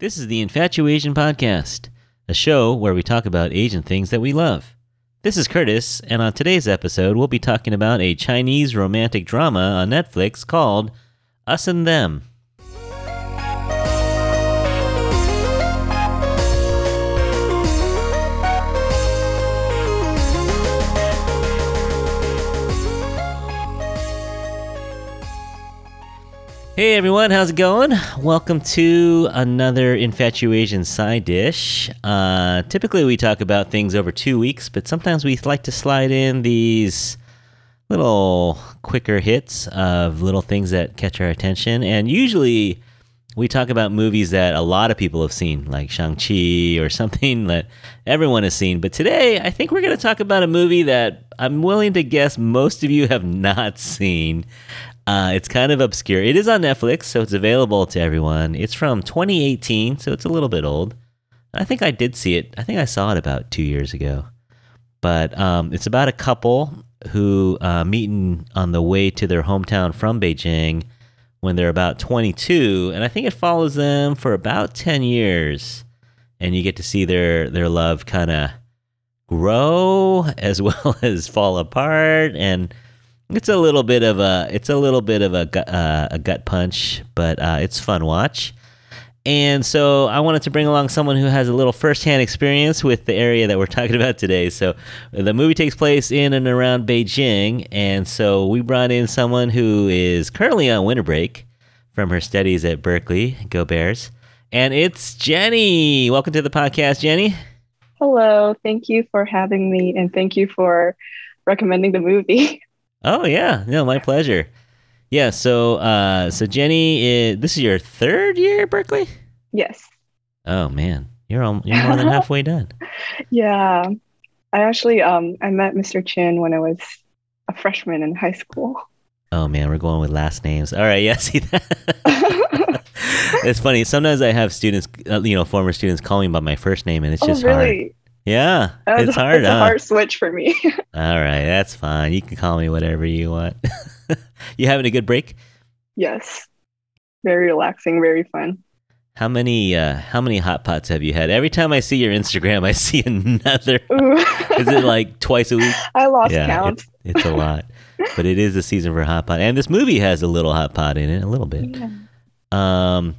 This is the Infatuasian Podcast, a show where we talk about Asian things that we love. This is Curtis, and on today's episode, we'll be talking about a Chinese romantic drama on Netflix called Us and Them. Hey everyone, how's it going? Welcome to another Infatuasian side dish. Uh, typically, we talk about things over two weeks, but sometimes we like to slide in these little quicker hits of little things that catch our attention. And usually, we talk about movies that a lot of people have seen, like Shang-Chi or something that everyone has seen. But today, I think we're going to talk about a movie that I'm willing to guess most of you have not seen. Uh, it's kind of obscure. It is on Netflix, so it's available to everyone. It's from 2018, so it's a little bit old. I think I did see it. I think I saw it about two years ago. But um, it's about a couple who uh, meet on the way to their hometown from Beijing when they're about 22, and I think it follows them for about 10 years, and you get to see their their love kind of grow as well as fall apart and it's a little bit of a it's a little bit of a uh, a gut punch, but uh, it's fun watch. And so I wanted to bring along someone who has a little firsthand experience with the area that we're talking about today. So the movie takes place in and around Beijing, and so we brought in someone who is currently on winter break from her studies at Berkeley. Go Bears! And it's Jenny. Welcome to the podcast, Jenny. Hello. Thank you for having me, and thank you for recommending the movie. Oh yeah, no, my pleasure. Yeah, so uh, so Jenny, is, this is your third year at Berkeley. Yes. Oh man, you're all, you're more than halfway done. Yeah, I actually um I met Mr. Chin when I was a freshman in high school. Oh man, we're going with last names. All right, yeah, see that. it's funny. Sometimes I have students, uh, you know, former students, call me by my first name, and it's just oh, really? hard. Yeah, it's hard. It's a hard switch for me. All right, that's fine. You can call me whatever you want. you having a good break? Yes, very relaxing, very fun. How many uh, how many hot pots have you had? Every time I see your Instagram, I see another. is it like twice a week? I lost yeah, count. It, it's a lot, but it is the season for hot pot, and this movie has a little hot pot in it, a little bit. Yeah. Um,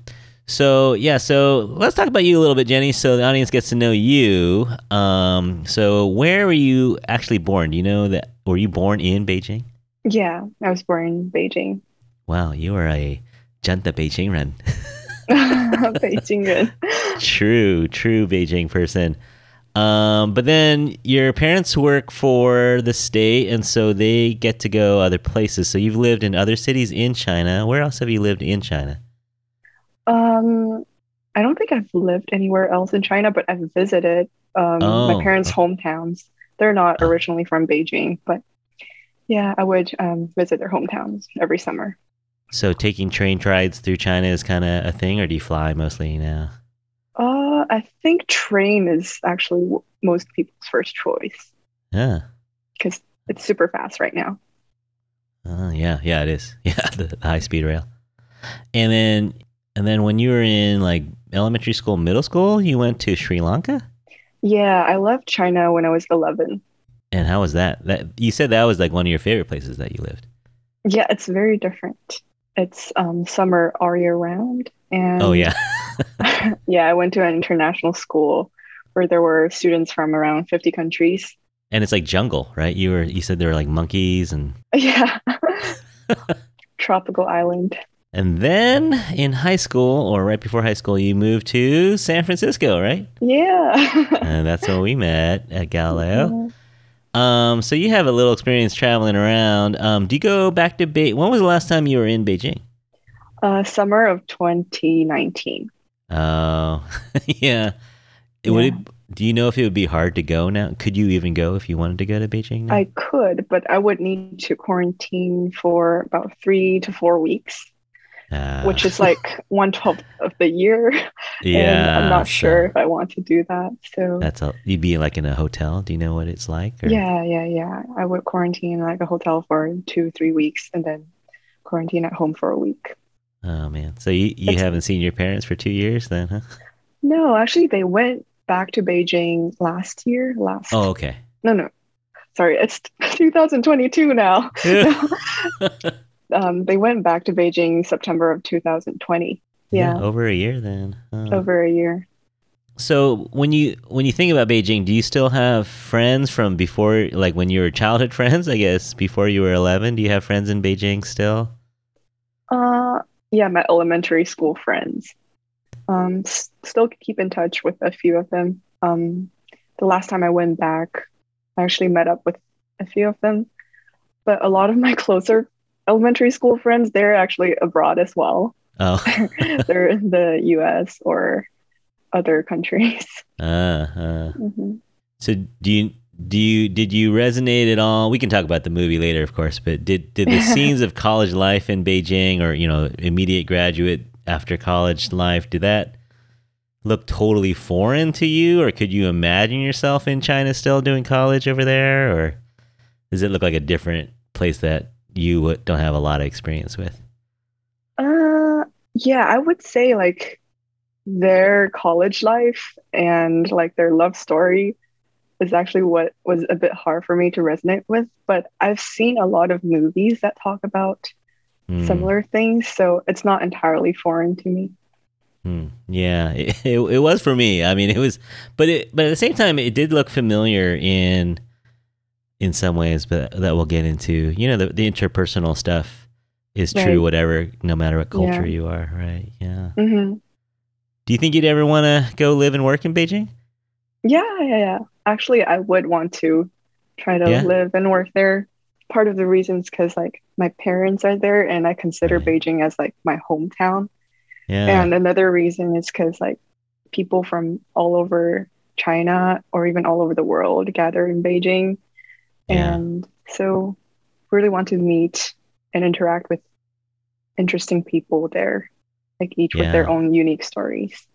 so yeah, so let's talk about you a little bit, Jenny. So the audience gets to know you. Um, so where were you actually born? Do you know that? Were you born in Beijing? Yeah, I was born in Beijing. Wow, you are a Janta Beijing Ren. Beijing Ren. true, true Beijing person. Um, but then your parents work for the state, and so they get to go other places. So you've lived in other cities in China. Where else have you lived in China? Um, I don't think I've lived anywhere else in China, but I've visited um, oh. my parents' hometowns. They're not originally from Beijing, but yeah, I would um, visit their hometowns every summer. So taking train rides through China is kind of a thing, or do you fly mostly now? Uh, I think train is actually w- most people's first choice. Yeah. Because it's super fast right now. Uh, yeah, yeah, it is. Yeah, the, the high speed rail. And then and then when you were in like elementary school, middle school, you went to Sri Lanka? Yeah, I left China when I was 11. And how was that? That you said that was like one of your favorite places that you lived. Yeah, it's very different. It's um, summer all year round. And Oh yeah. yeah, I went to an international school where there were students from around 50 countries. And it's like jungle, right? You were you said there were like monkeys and Yeah. Tropical island. And then in high school, or right before high school, you moved to San Francisco, right? Yeah. and that's where we met at Galileo. Um, so you have a little experience traveling around. Um, do you go back to Beijing? When was the last time you were in Beijing? Uh, summer of 2019. Oh, yeah. yeah. Would it, do you know if it would be hard to go now? Could you even go if you wanted to go to Beijing? Now? I could, but I would need to quarantine for about three to four weeks uh, which is like one twelfth of the year. Yeah, and I'm not so sure if I want to do that. So that's a you'd be like in a hotel. Do you know what it's like? Or? Yeah, yeah, yeah. I would quarantine like a hotel for two, three weeks, and then quarantine at home for a week. Oh man, so you you it's, haven't seen your parents for two years then, huh? No, actually, they went back to Beijing last year. Last. Oh, okay. No, no. Sorry, it's 2022 now. um, they went back to Beijing September of 2020. Yeah. yeah over a year then. Over a year. So when you when you think about Beijing, do you still have friends from before, like when you were childhood friends? I guess before you were eleven. Do you have friends in Beijing still? Uh, yeah, my elementary school friends. Um, s- still keep in touch with a few of them. Um, the last time I went back, I actually met up with a few of them, but a lot of my closer elementary school friends they're actually abroad as well. Oh, they're in the U.S. or other countries. Uh, uh. Mm-hmm. So do you do you did you resonate at all? We can talk about the movie later, of course, but did did the scenes of college life in Beijing or you know immediate graduate after college life did that look totally foreign to you, or could you imagine yourself in China still doing college over there, or does it look like a different place that you don't have a lot of experience with? Uh, yeah, I would say like their college life and like their love story is actually what was a bit hard for me to resonate with. But I've seen a lot of movies that talk about mm. similar things, so it's not entirely foreign to me. Mm. Yeah, it, it, it, was for me. I mean, it was, but it, but at the same time, it did look familiar in in some ways, but that we'll get into. You know, the, the interpersonal stuff is true, right. whatever, no matter what culture yeah. you are, right? Yeah. Mm-hmm. Do you think you'd ever want to go live and work in Beijing? Yeah, yeah, yeah. Actually, I would want to try to yeah. live and work there. Part of the reasons because like my parents are there, and I consider right. Beijing as like my hometown. Yeah. And another reason is because like people from all over China or even all over the world gather in Beijing, yeah. and so really want to meet and interact with interesting people there like each yeah. with their own unique stories.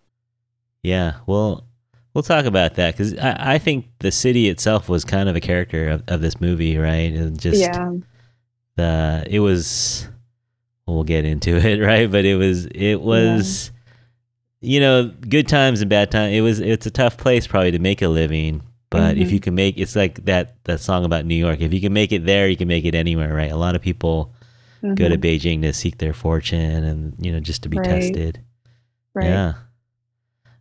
Yeah, well, we'll talk about that because I, I think the city itself was kind of a character of, of this movie, right? And just yeah, the it was. We'll get into it, right? But it was it was. Yeah. You know, good times and bad times. It was. It's a tough place, probably, to make a living. But mm-hmm. if you can make, it's like that that song about New York. If you can make it there, you can make it anywhere, right? A lot of people mm-hmm. go to mm-hmm. Beijing to seek their fortune and you know just to be right. tested. Right. Yeah.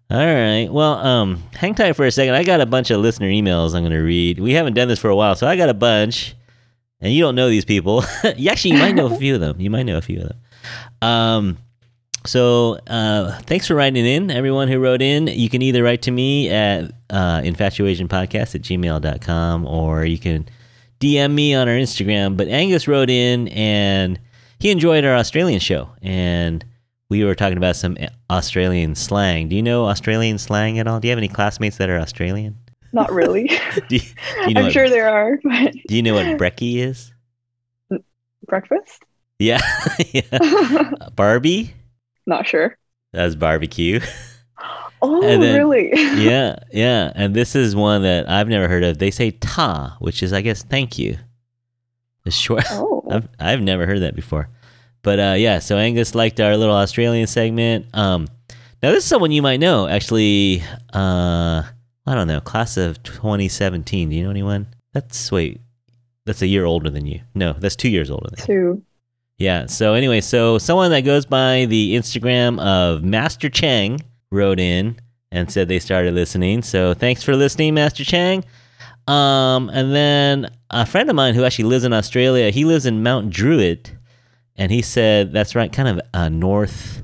All right. Well, um, hang tight for a second. I got a bunch of listener emails I'm going to read. We haven't done this for a while, so I got a bunch, and you don't know these people. you actually you might know a few of them. You might know a few of them. Um, so uh, thanks for writing in, everyone who wrote in. You can either write to me at uh, infatuasianpodcast at gmail.com or you can DM me on our Instagram. But Angus wrote in and he enjoyed our Australian show. And we were talking about some Australian slang. Do you know Australian slang at all? Do you have any classmates that are Australian? Not really. do you, do you know I'm what, sure there are. But... Do you know what brekkie is? Breakfast? Yeah. yeah. Barbie? Not sure. That's barbecue. Oh, then, really? yeah, yeah. And this is one that I've never heard of. They say ta, which is, I guess, thank you. The short. Oh. I've, I've never heard that before. But uh, yeah, so Angus liked our little Australian segment. Um, now, this is someone you might know, actually. Uh, I don't know, class of 2017. Do you know anyone? That's, wait, that's a year older than you. No, that's two years older than you. Two. Yeah, so anyway, so someone that goes by the Instagram of Master Chang wrote in and said they started listening. So thanks for listening, Master Chang. Um, and then a friend of mine who actually lives in Australia, he lives in Mount Druitt, and he said that's right, kind of uh, north,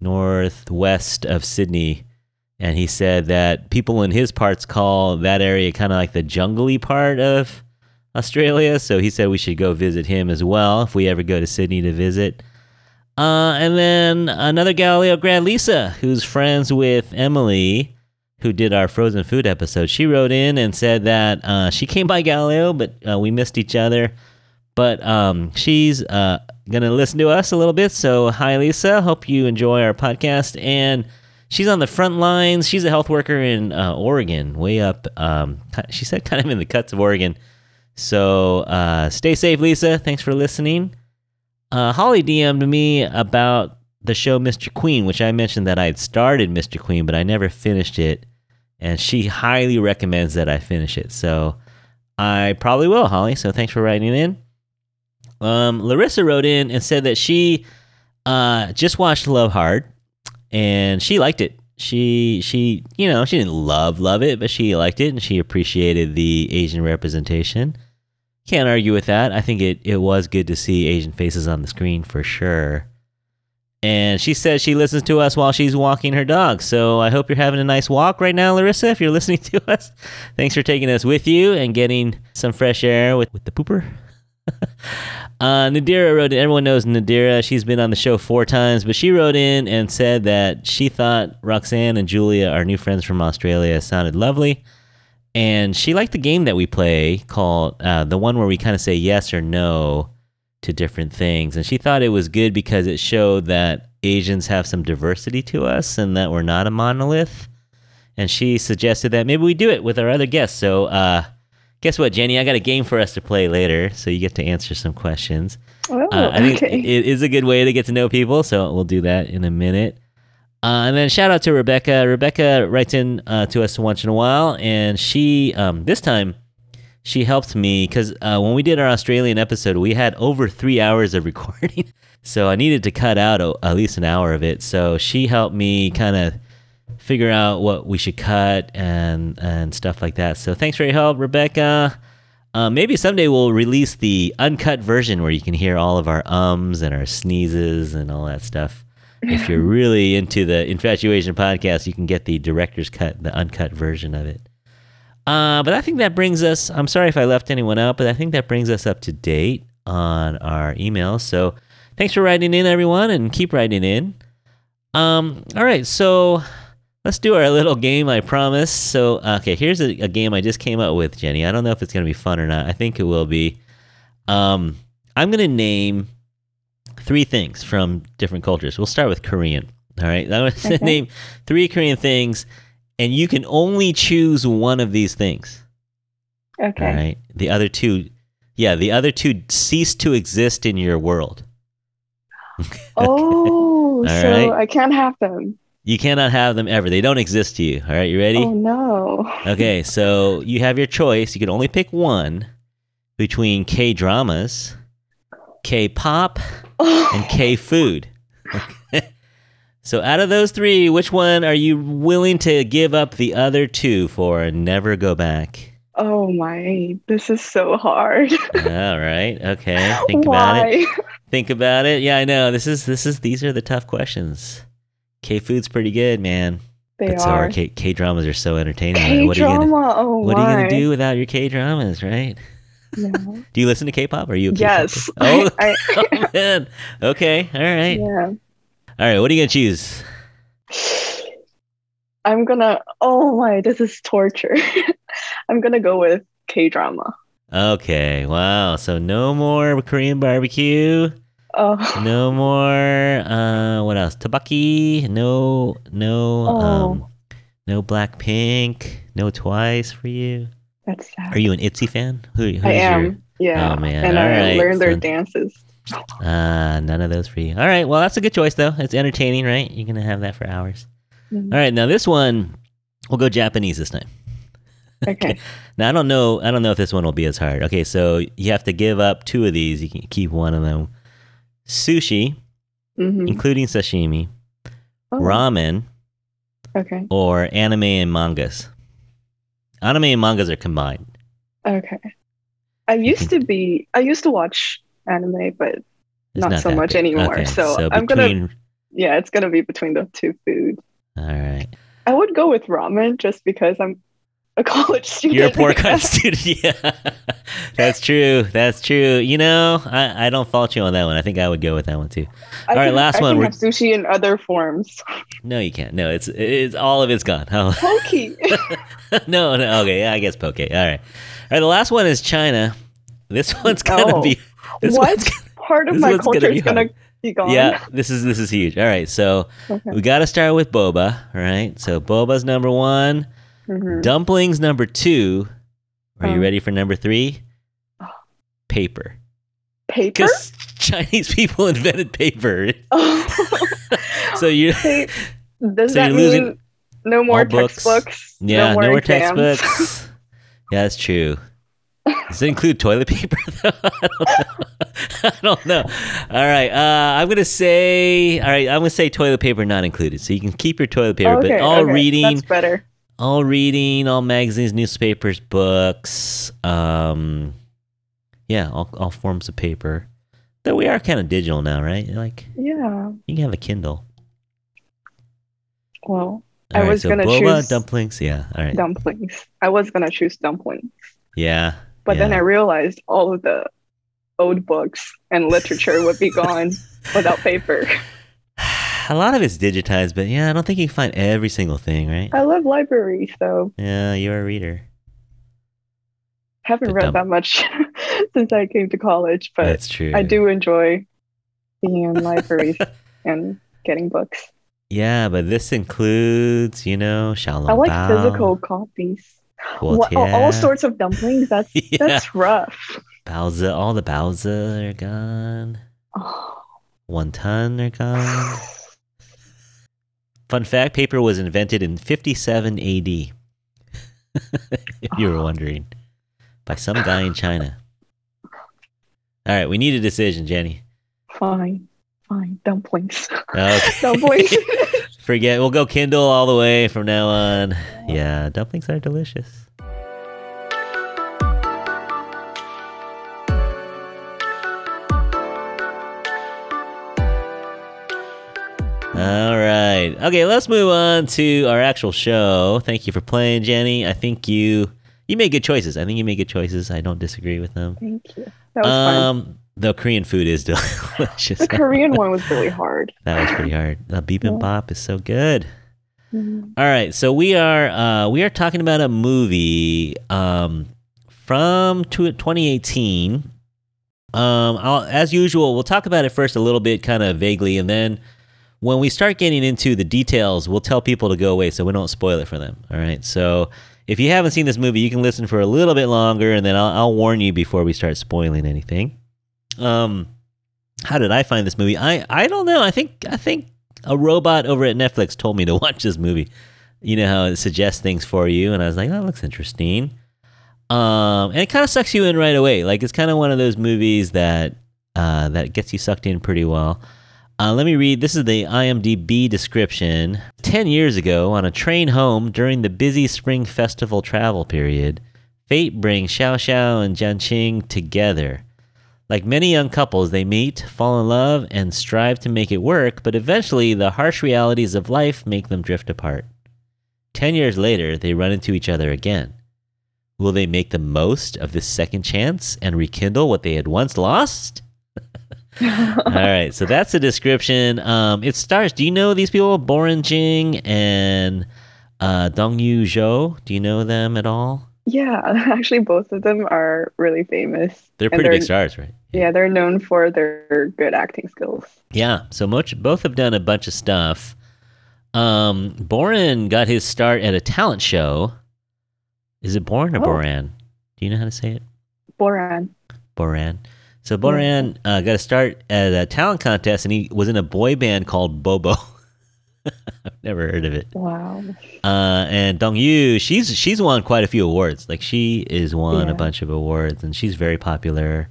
northwest of Sydney. And he said that people in his parts call that area kind of like the jungly part of Australia. So he said we should go visit him as well if we ever go to Sydney to visit. Uh, and then another Galileo grad, Lisa, who's friends with Emily, who did our frozen food episode. She wrote in and said that uh, she came by Galileo, but uh, we missed each other. But um, she's uh, going to listen to us a little bit. So, hi, Lisa. Hope you enjoy our podcast. And she's on the front lines. She's a health worker in uh, Oregon, way up. Um, she said kind of in the cuts of Oregon. So, uh, stay safe, Lisa. Thanks for listening uh, Holly DM'd me about the show Mr. Queen, which I mentioned that I had started Mr. Queen, but I never finished it. And she highly recommends that I finish it. So I probably will, Holly. So thanks for writing in. Um, Larissa wrote in and said that she uh, just watched Love Hard and she liked it. She she you know she didn't love love it, but she liked it and she appreciated the Asian representation. Can't argue with that. I think it it was good to see Asian faces on the screen for sure. And she says she listens to us while she's walking her dog. So I hope you're having a nice walk right now, Larissa, if you're listening to us. Thanks for taking us with you and getting some fresh air with, with the pooper. uh, Nadira wrote in. Everyone knows Nadira. She's been on the show four times, but she wrote in and said that she thought Roxanne and Julia, our new friends from Australia, sounded lovely. And she liked the game that we play called uh, the one where we kind of say yes or no to different things. And she thought it was good because it showed that Asians have some diversity to us and that we're not a monolith. And she suggested that maybe we do it with our other guests. So, uh, guess what, Jenny? I got a game for us to play later, so you get to answer some questions. Oh, uh, I think okay. it is a good way to get to know people, so we'll do that in a minute. Uh, and then shout out to Rebecca. Rebecca writes in uh, to us once in a while, and she um, this time she helped me because uh, when we did our Australian episode, we had over three hours of recording, so I needed to cut out a, at least an hour of it. So she helped me kind of figure out what we should cut and and stuff like that. So thanks for your help, Rebecca. Uh, maybe someday we'll release the uncut version where you can hear all of our ums and our sneezes and all that stuff. If you're really into the Infatuasian podcast, you can get the director's cut, the uncut version of it. Uh, but I think that brings us, I'm sorry if I left anyone out, but I think that brings us up to date on our emails. So thanks for writing in, everyone, and keep writing in. Um, all right, so let's do our little game, I promise. So, okay, here's a, a game I just came up with, Jenny. I don't know if it's going to be fun or not. I think it will be. Um, I'm going to name three things from different cultures. We'll start with Korean. All right, I'm going to Okay. name three Korean things, and you can only choose one of these things. Okay. All right, the other two, yeah, the other two cease to exist in your world. Oh, so right. I can't have them. You cannot have them ever. They don't exist to you. All right, you ready? Oh no. Okay, so you have your choice. You can only pick one between K dramas, K pop, oh. and K food. so out of those three, which one are you willing to give up the other two for and never go back? Oh my, this is so hard. All right. Okay. Think about it. Why? Think about it. Yeah, I know. This is this is these are the tough questions. K food's pretty good, man. They but so are are. K K dramas are so entertaining. K what are you gonna drama. Oh What are you gonna do without your K dramas, right? Yeah. Do you listen to K-pop? Are you? Yes. Oh, I, oh, man. Okay. All right. yeah. All right. What are you gonna choose? I'm gonna. Oh my, this is torture. I'm gonna go with K drama. Okay. Wow. So no more Korean barbecue. Oh. No more. Uh, what else? Tabaki. No. No. Oh. Um. No Blackpink. No Twice for you. That's sad. Are you an ITZY fan? Who? Who's I am. Your, Yeah. Oh, man. And All I right. learned their So- dances. Ah, none of those for you. All right. Well, that's a good choice though. It's entertaining, right? You're gonna have that for hours. Mhm. All right. Now this one, we'll go Japanese this time. Okay. Now I don't know. I don't know if this one will be as hard. Okay, so you have to give up two of these. You can keep one of them. Sushi, hmm including sashimi, Oh, ramen, okay. or anime and mangas. Anime and mangas are combined. Okay. I used to be. I used to watch anime, but It's Not so much big. anymore, Okay, so I'm gonna- yeah, it's gonna be between the two foods. All right. I would go with ramen just because I'm a college student. You're a poor college student. Yeah, that's true. That's true. You know, I, I don't fault you on that one. I think I would go with that one too. I All right, can- last I one. Can have sushi in other forms. No, you can't. No, it's it's all of it's gone. Oh. Pokey. no, no. Okay, yeah, I guess poke. All right. All right. The last one is China. This one's gonna Oh. be. This what one's part of my one's gonna culture is gonna be gone? yeah. This is this is huge. All right. So Okay. we got to start with boba. All right. So boba's number one. Mhm. Dumplings number two. Are you Oh. ready for number three? Oh. Paper. Paper. Because Chinese people invented paper. so you does So that mean no more textbooks? yeah, no more, no more textbooks. yeah, that's true. Does it include toilet paper though? I don't know. All right, uh, I'm gonna say. All right, I'm gonna say toilet paper not included. So you can keep your toilet paper, okay, but all okay, reading, That's better. All reading, all magazines, newspapers, books, um, yeah, all, all forms of paper. Though we are kind of digital now, right? Like Yeah. you can have a Kindle. Well, All I right, was so gonna boba, choose dumplings. Yeah, all right. dumplings. I was gonna choose dumplings, yeah, but then. I realized all of the old books and literature would be gone without paper. A lot of it's digitized, but yeah, I don't think you can find every single thing, right? I love libraries, though. Yeah, you're a reader. Haven't The read dump- that much since I came to college, but That's true. I do enjoy being in libraries and getting books. Yeah, but this includes, you know, Xiaolong I like Bao, physical copies. Well, What, all, all sorts of dumplings. That's Yeah. that's rough. Baozi, all the Baozi are gone. Oh. Wonton are gone. Fun fact: paper was invented in 57 AD. if you were wondering, by some guy in China. All right, we need a decision, Jenny. Fine, fine. Dumplings. Okay. dumplings. Forget. We'll go Kindle all the way from now on. Yeah, dumplings are delicious. All right. Okay, let's move on to our actual show. Thank you for playing, Jenny. I think you you made good choices. I think you made good choices. I don't disagree with them. Thank you. That was fun. Um, the Korean food is delicious. The Korean one was really hard. That was pretty hard. The bibimbap is so good. Mhm. All right, so we are uh, we are talking about a movie um, from tw- 2018. Um, I'll, as usual, we'll talk about it first a little bit, kind of vaguely, and then when we start getting into the details, we'll tell people to go away so we don't spoil it for them. All right, so if you haven't seen this movie, you can listen for a little bit longer, and then I'll, I'll warn you before we start spoiling anything. Um, how did I find this movie? I I don't know. I think I think a robot over at Netflix told me to watch this movie. You know how it suggests things for you, and I was like, that looks interesting. Um, and it kind of sucks you in right away. Like it's kind of one of those movies that uh, that gets you sucked in pretty well. Uh, let me read. This is the IMDb description. Ten years ago, on a train home during the busy spring festival travel period, fate brings Xiao Xiao and Jianqing together. Like many young couples, they meet, fall in love, and strive to make it work, but eventually the harsh realities of life make them drift apart. Ten years later, they run into each other again. Will they make the most of this second chance and rekindle what they had once lost? All right, so that's the description. Um, it stars. Do you know these people? Boren Jing and uh, Dong Yu Zhou. Do you know them at all? Yeah, actually, both of them are really famous. They're pretty big stars, right? Yeah, they're known for their good acting skills. Yeah, so much both have done a bunch of stuff. Um, Boren got his start at a talent show. Is it Boren or Oh. Boran? Do you know how to say it? Boran. Boran. So Boran uh, got a start at a talent contest, and he was in a boy band called Bobo. I've never heard of it. Wow. Uh, and Dong Yu, she's she's won quite a few awards. Like she is won Yeah. a bunch of awards, and she's very popular.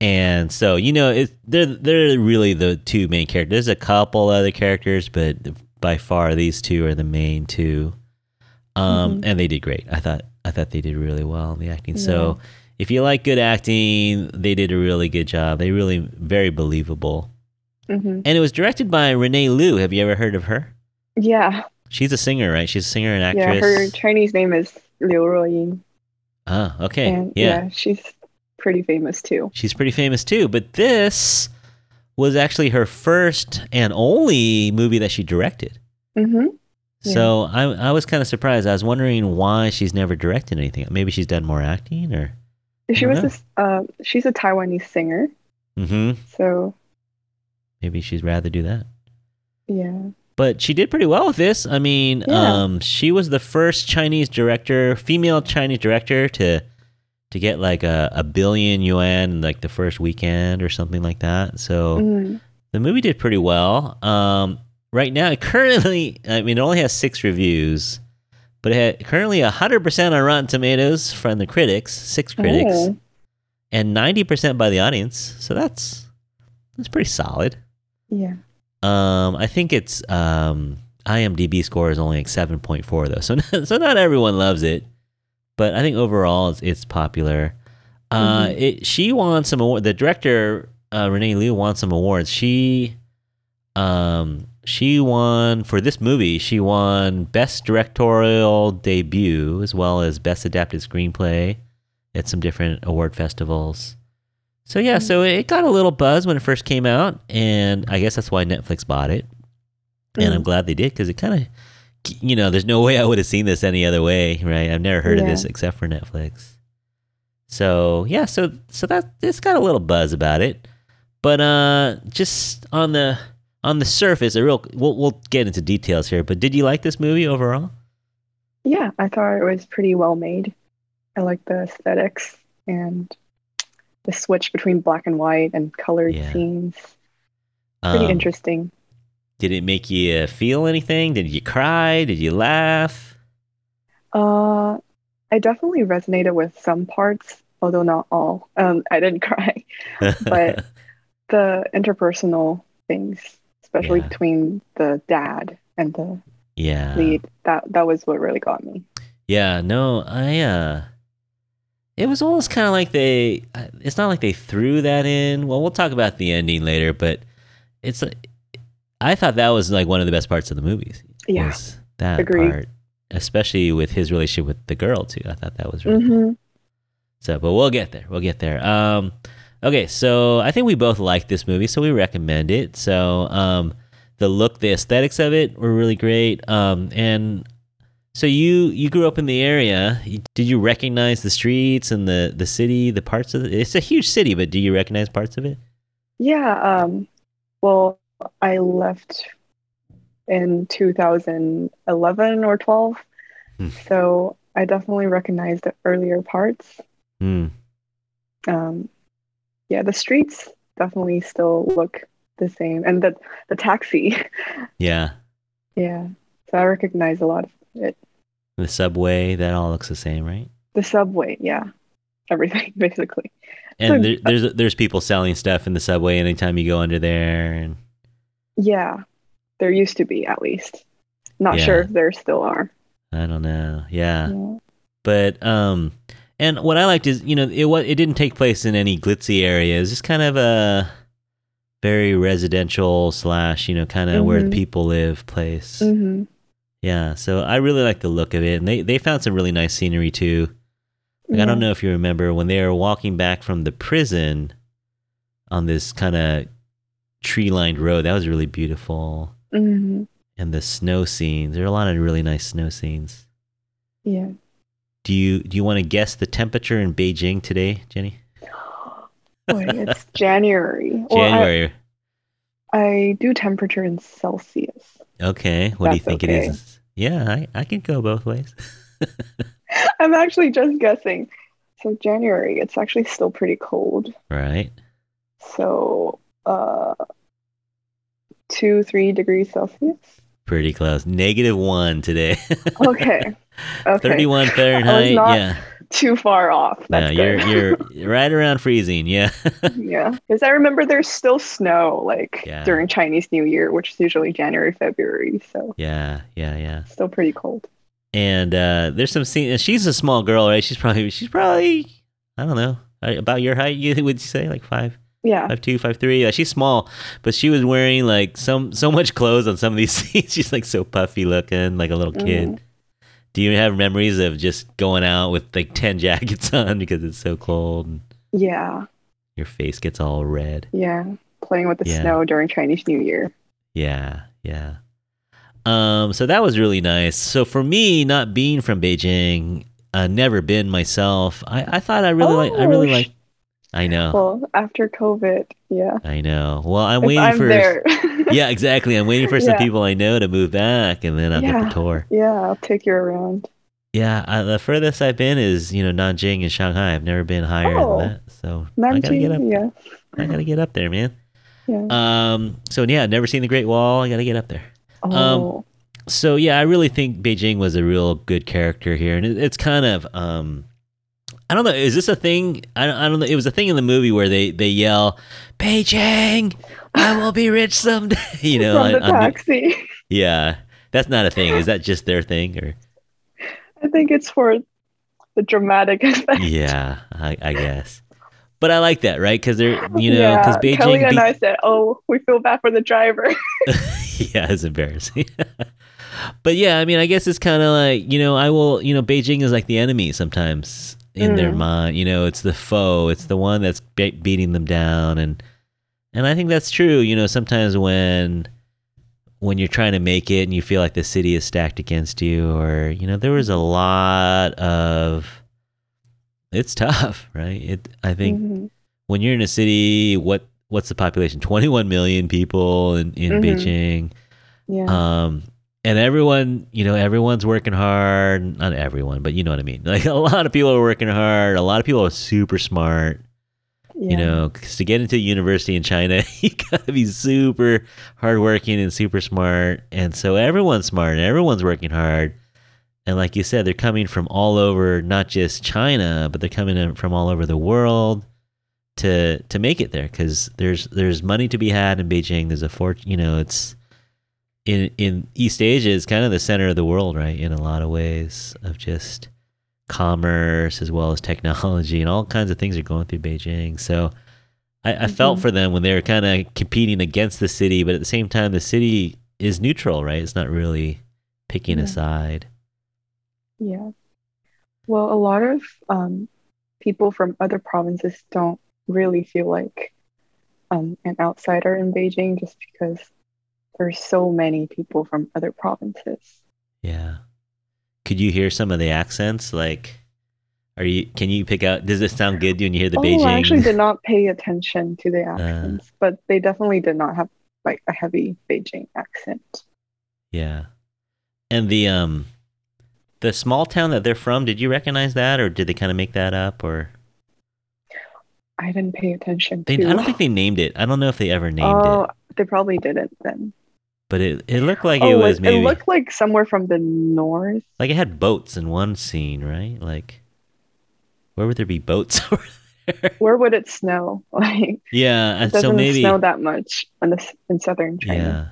And so you know, it, they're they're really the two main characters. There's a couple other characters, but by far these two are the main two. Um, Mhm. and they did great. I thought I thought they did really well in the acting. So if you like good acting, they did a really good job. They really very believable. hmm And it was directed by Rene Liu. Have you ever heard of her? Yeah, She's a singer, right? She's a singer and actress. yeah. Her Chinese name is Liu Ruoying, Ah, okay. and yeah. yeah, she's pretty famous too. She's pretty famous too. But this was actually her first and only movie that she directed. Mm-hmm. So I, I was kind of surprised. I was wondering why she's never directed anything. Maybe she's done more acting or. She was this. Uh, she's a Taiwanese singer, hmm so Maybe she'd rather do that. yeah. But she did pretty well with this. I mean, Yeah. um, she was the first Chinese director, female Chinese director to to get like a, a billion yuan in like the first weekend or something like that. So Mm. the movie did pretty well. Um, right now, it currently, I mean, it only has six reviews, but it had currently 100% on Rotten Tomatoes from the critics, six critics, Oh. and 90% by the audience. So that's that's pretty solid. Yeah. Um, I think its um, IMDb score is only like 7.4 though, so so not everyone loves it, but I think overall it's, it's popular. Uh, Mhm. it she won some award. The director uh, Rene Liu won some awards. She um she won for this movie. She won best directorial debut as well as best adapted screenplay at some different award festivals. So yeah, so it got a little buzz when it first came out, and I guess that's why Netflix bought it. And I'm Mm. glad they did because it kind of, you know, there's no way I would have seen this any other way, right? I've never heard of this except for Netflix. So yeah, so so that it's got a little buzz about it, but uh, just on the on the surface, a real we'll we'll get into details here. But did you like this movie overall? Yeah, I thought it was pretty well made. I like the aesthetics and the switch between black and white and colored Yeah. scenes. Pretty Um, interesting. Did it make you feel anything? Did you cry? Did you laugh? Uh, I definitely resonated with some parts, although not all. Um, I didn't cry. But- The interpersonal things, especially Yeah. between the dad and the yeah, lead, that that was what really got me. Yeah, no, I uh it was almost kind of like they it's not like they threw that in. Well, we'll talk about the ending later, but it's like I thought that was like one of the best parts of the movies. Yeah. that Agreed. part, especially with his relationship with the girl too. I thought that was really cool. hmm So, but we'll get there. We'll get there. Um, okay, so I think we both like this movie, so we recommend it. So, um, the look, the aesthetics of it were really great. Um, and so you you grew up in the area. Did you recognize the streets and the the city, the parts of it? It's a huge city, but do you recognize parts of it? Yeah. Um, well, I left in 2011 or 12, Hmm. so I definitely recognized the earlier parts. Hmm. Um, yeah, the streets definitely still look the same, and the the taxi. Yeah. yeah, so I recognize a lot of it. The subway, that all looks the same, right? The subway, yeah, everything basically. And So- there, there's there's people selling stuff in the subway anytime you go under there, and Yeah, there used to be at least. Not Yeah. sure if there still are. I don't know. Yeah. Yeah. but um and what i liked is you know it it didn't take place in any glitzy area. It's just kind of a very residential slash you know kind of where the Mhm. people live place. Hmm yeah so i really like the look of it. And they they found some really nice scenery too. Like, i don't know if you remember when they were walking back from the prison on this kind of tree lined road. That was really beautiful. Hmm and the snow scenes. There are a lot of really nice snow scenes. Yeah. Do you do you want to guess the temperature in beijing today jenny Wait, it's January. Well, I- January. I, do temperature in Celsius. okay. What do you think okay. it is? Yeah, I, I could go both ways. I'm actually just guessing. So January, it's actually still pretty cold. right. So uh two, three degrees Celsius. Pretty close. Negative one today. Okay. Okay. 31 Fahrenheit. not- yeah. Too far off. No, That's you're good. you're right around freezing. Yeah. yeah. Because I remember there's still snow like Yeah. during Chinese New Year, which is usually January, February. So yeah. Yeah. Yeah. still pretty cold. And uh, there's some scene. She's a small girl, right? She's probably she's probably I don't know uh, about your height. You would you say like five? Yeah. five two, five three. Yeah, she's small, but she was wearing like some so much clothes on some of these scenes. She's like so puffy looking, like a little kid. Mhm. Do you have memories of just going out with like ten jackets on because it's so cold Yeah. your face gets all red? Yeah. Playing with the Yeah. snow during Chinese New Year. Yeah, yeah. Um, so that was really nice. So for me, not being from Beijing, uh, never been myself. I, I thought I really like. I really Oh, like. I know. Well, after COVID, yeah. I know. Well, I'm If waiting I'm for. there. Yeah, exactly. I'm waiting for some Yeah. people I know to move back, and then I'll get Yeah. the tour. yeah, I'll take you around. Yeah, uh, the furthest I've been is you know Nanjing and Shanghai. I've never been higher Oh. than that, so I Nanjing, gotta get up. yeah, I gotta get up there, man. yeah. Um, so yeah, never seen the Great Wall. I gotta get up there. oh, So yeah, I really think Beijing was a real good character here, and it, it's kind of um, I don't know. Is this a thing? I don't, I don't know. It was a thing in the movie where they they yell, "Beijing, I will be rich someday." you know, from the on- on the- taxi. yeah, that's not a thing. Is that just their thing, or I think it's for the dramatic effect. yeah, I, I guess. But I like that, right? Because they're you know because yeah, Kelly Beijing. and beat- I said, "Oh, we feel bad for the driver." yeah, it's embarrassing. but yeah, I mean, I guess it's kind of like you know, I will, you know, Beijing is like the enemy sometimes in their Mm. mind. You know, it's the foe. It's the one that's be- beating them down, and and I think that's true. You know, sometimes when when you're trying to make it and you feel like the city is stacked against you, or you know, there was a lot of it's tough, right? It. I think Mhm. when you're in a city, what what's the population? 21 million people in in Mhm. Beijing. Yeah, Um, and everyone, you know, everyone's working hard. Not everyone, but you know what I mean. Like a lot of people are working hard. A lot of people are super smart. yeah. You know, 'cause to get into university in China, you gotta be super hardworking and super smart. And so everyone's smart and everyone's working hard. And like you said, they're coming from all over, not just China, but they're coming in from all over the world to to make it there because there's there's money to be had in Beijing. There's a fort, you know, it's in in East Asia is kind of the center of the world, right? In a lot of ways of just commerce as well as technology and all kinds of things are going through Beijing. So I, I felt Mhm. for them when they were kind of competing against the city, but at the same time, the city is neutral, right? It's not really picking Yeah. a side. Yeah. Well, a lot of um, people from other provinces don't really feel like um, an outsider in Beijing just because there's so many people from other provinces. Yeah. Could you hear some of the accents? Like, are you? Can you pick out? Does it sound good when you hear the oh, Beijing? I actually did not pay attention to the accents, but they definitely did not have like a heavy Beijing accent. Yeah. And the um the small town that they're from, did you recognize that or did they kind of make that up or I didn't pay attention they to. I don't think they named it. I don't know if they ever named oh, it, Oh, they probably didn't then. But it it looked like oh, it was it, maybe it looked like somewhere from the north. like it had boats in one scene, right? Like where would there be boats over there? Where would it snow? Like yeah, uh, it and doesn't so maybe snow that much in the in southern China. yeah.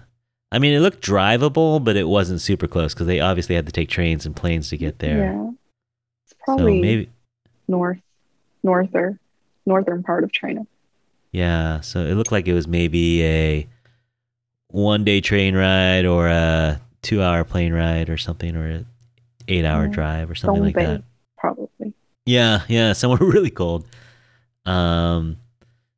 I mean, it looked drivable, but it wasn't super close because they obviously had to take trains and planes to get there. Yeah. It's probably so maybe north, north or northern part of China. Yeah, so it looked like it was maybe a one day train ride or a two hour plane ride or something or a eight hour Yeah. drive or something like that. probably. Yeah, yeah, somewhere really cold. Um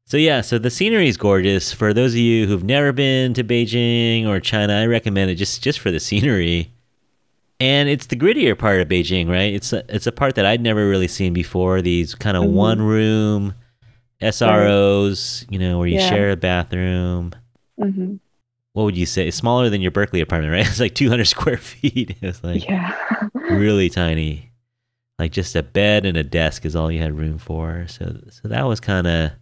so yeah, so the scenery is gorgeous. For those of you who've never been to Beijing or China, I recommend it just just for the scenery. And it's the grittier part of Beijing, right? It's a, it's a part that I'd never really seen before. These kind of Mhm. one room SROs, you know, where you Yeah. share a bathroom. hmm What would you say? It's smaller than your Berkeley apartment, right? It's like 200 square feet. It's like yeah. really tiny. Like just a bed and a desk is all you had room for. So so that was kind of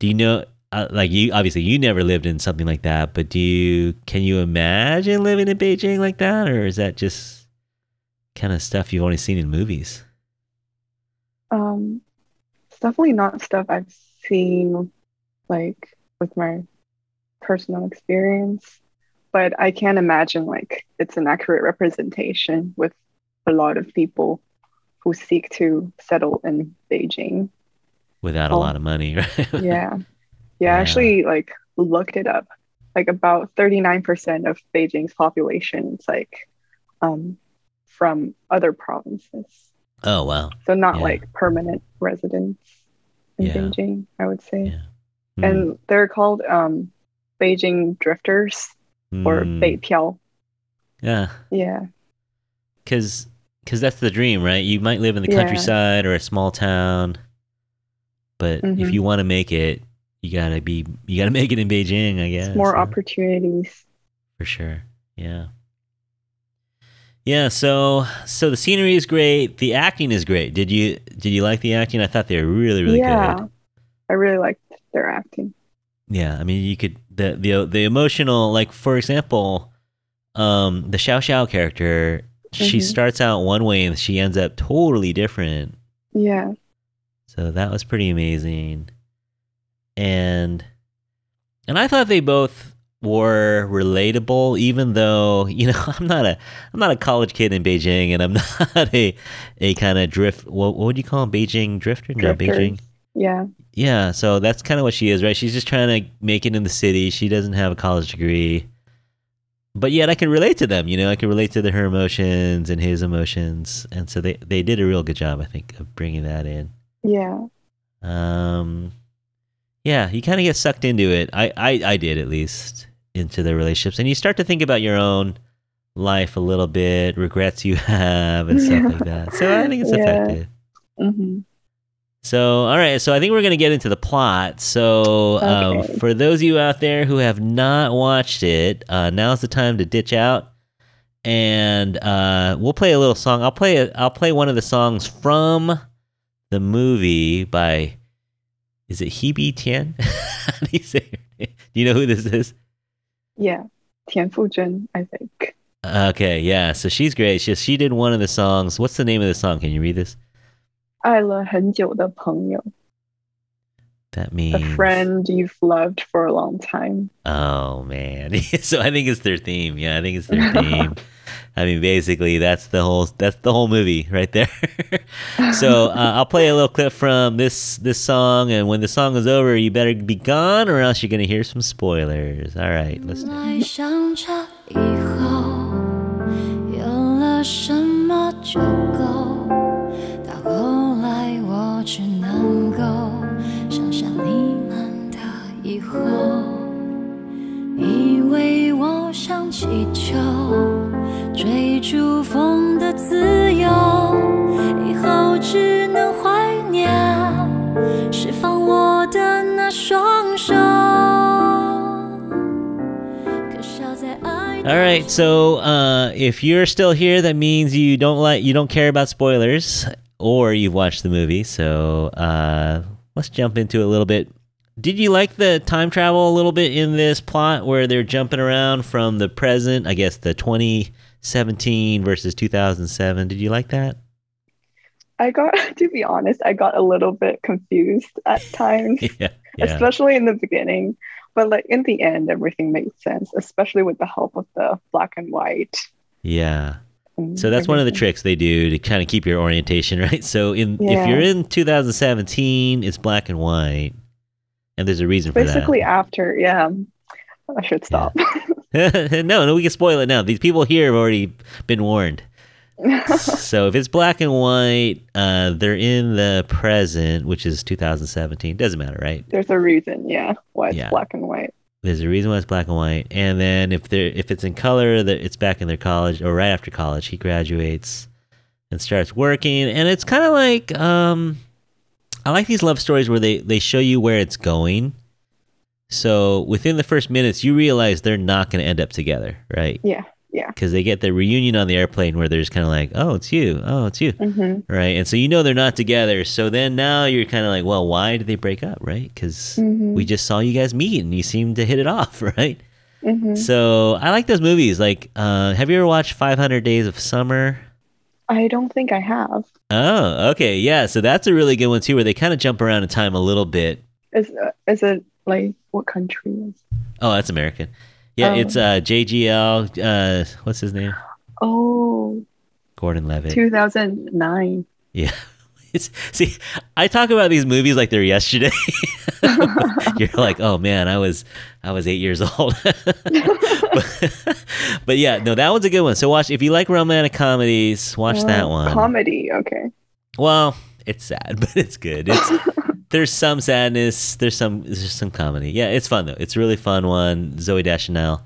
Do you know uh, like you obviously you never lived in something like that, but do you can you imagine living in Beijing like that or is that just kind of stuff you've only seen in movies? um, it's definitely not stuff I've seen like with my personal experience, but I can't imagine like it's an accurate representation with a lot of people who seek to settle in Beijing. Without a Oh. lot of money, right? Yeah. Yeah, Yeah. I actually like looked it up. Like about 39% of Beijing's population is like um from other provinces. oh wow. So not Yeah. like permanent residents in Yeah. Beijing, I would say. Yeah. Hmm. And they're called um Beijing drifters or Hmm. Beipiao. Yeah. Yeah. because because that's the dream, right? You might live in the Yeah. countryside or a small town, but if Mhm. you want to make it, you gotta be you gotta make it in Beijing, I guess. It's more yeah, opportunities. for sure. Yeah, Yeah, so so the scenery is great. The acting is great. Did you did you like the acting? I thought they were really really good. yeah, good. I really liked their acting. Yeah, I mean you could the the the emotional like for example, um the Xiao Xiao character, she Mhm. starts out one way and she ends up totally different. Yeah. So that was pretty amazing. And and I thought they both were relatable even though, you know, I'm not a I'm not a college kid in Beijing and I'm not a a kind of drift what, what would you call 'em? Beijing drifter? No, Drifters. Beijing. Yeah. Yeah, so that's kind of what she is, right? She's just trying to make it in the city. She doesn't have a college degree. But yet I can relate to them, you know, I can relate to the, her emotions and his emotions. And so they, they did a real good job, I think, of bringing that in. Yeah. Um, yeah, you kind of get sucked into it. I, I, I did at least into the relationships, and you start to think about your own life a little bit, regrets you have, and stuff like that. So I think it's Yeah. effective. hmm So, all right. So I think we're going to get into the plot. So, um, for those of you out there who have not watched it, uh, now's the time to ditch out, and uh, we'll play a little song. I'll play. A, I'll play one of the songs from the movie by. Is it Hebe Tien? How do you say? Do you know who this is? Yeah. Tian Fuzhen, I think. Okay, yeah. So she's great. She she did one of the songs. What's the name of the song? Can you read this? 爱了很久的朋友, That a means friend you've loved for a long time. Oh man. so I think it's their theme. Yeah, I think it's their theme. I mean, basically, that's the whole that's the whole movie right there. so uh, I'll play a little clip from this this song, and when the song is over, you better be gone, or else you're gonna hear some spoilers. All right, listen. 来想着以后有了什么就够，到后来 我只能够想象你们的以后，以为我像气球追逐风的自由，以后只能怀念释放我的那双手。可笑在爱的 All right, so uh, if you're still here, that means you don't like you don't care about spoilers, or you've watched the movie. So uh, let's jump into it a little bit. Did you like the time travel a little bit in this plot where they're jumping around from the present, I guess the 2017 versus 2007? Did you like that? I got, to be honest, I got a little bit confused at times, yeah, yeah, especially in the beginning. But like in the end, everything made sense, especially with the help of the black and white. yeah. So that's one of the tricks they do to kind of keep your orientation, right? So in if you're in 2017, it's black and white, and there's a reason for that. Basically, after, yeah, I should stop. no, no, we can spoil it now. These people here have already been warned. so if it's black and white, uh, they're in the present, which is 2017. Doesn't matter, right? There's a reason, yeah, why it's Yeah. black and white. There's a reason why it's black and white. And then if they're if it's in color, that it's back in their college or right after college. He graduates and starts working, and it's kind of like um, I like these love stories where they they show you where it's going. So within the first minutes, you realize they're not going to end up together, right? Yeah, yeah. because they get the reunion on the airplane where they're just kind of like, oh, it's you, oh, it's you, hmm right? And so you know they're not together. So then now you're kind of like, well, why did they break up, right? Because hmm we just saw you guys meet and you seem to hit it off, right? hmm So I like those movies. Like, uh, have you ever watched 500 Days of Summer? I don't think I have. Oh, okay, yeah. So that's a really good one too, where they kind of jump around in time a little bit. Is uh, is it like what country is? Oh, that's American. Yeah, Oh. it's uh, JGL. Uh, what's his name? Oh, Gordon Levitt. 2009. Yeah. It's, see, I talk about these movies like they're yesterday. You're like, oh man, I was I was eight years old. but, but yeah, no, that one's a good one. So watch if you like romantic comedies, watch that one. Comedy, okay. well, it's sad, but it's good. It's there's some sadness, there's some there's some comedy. Yeah, it's fun though. It's a really fun one. Zooey Deschanel.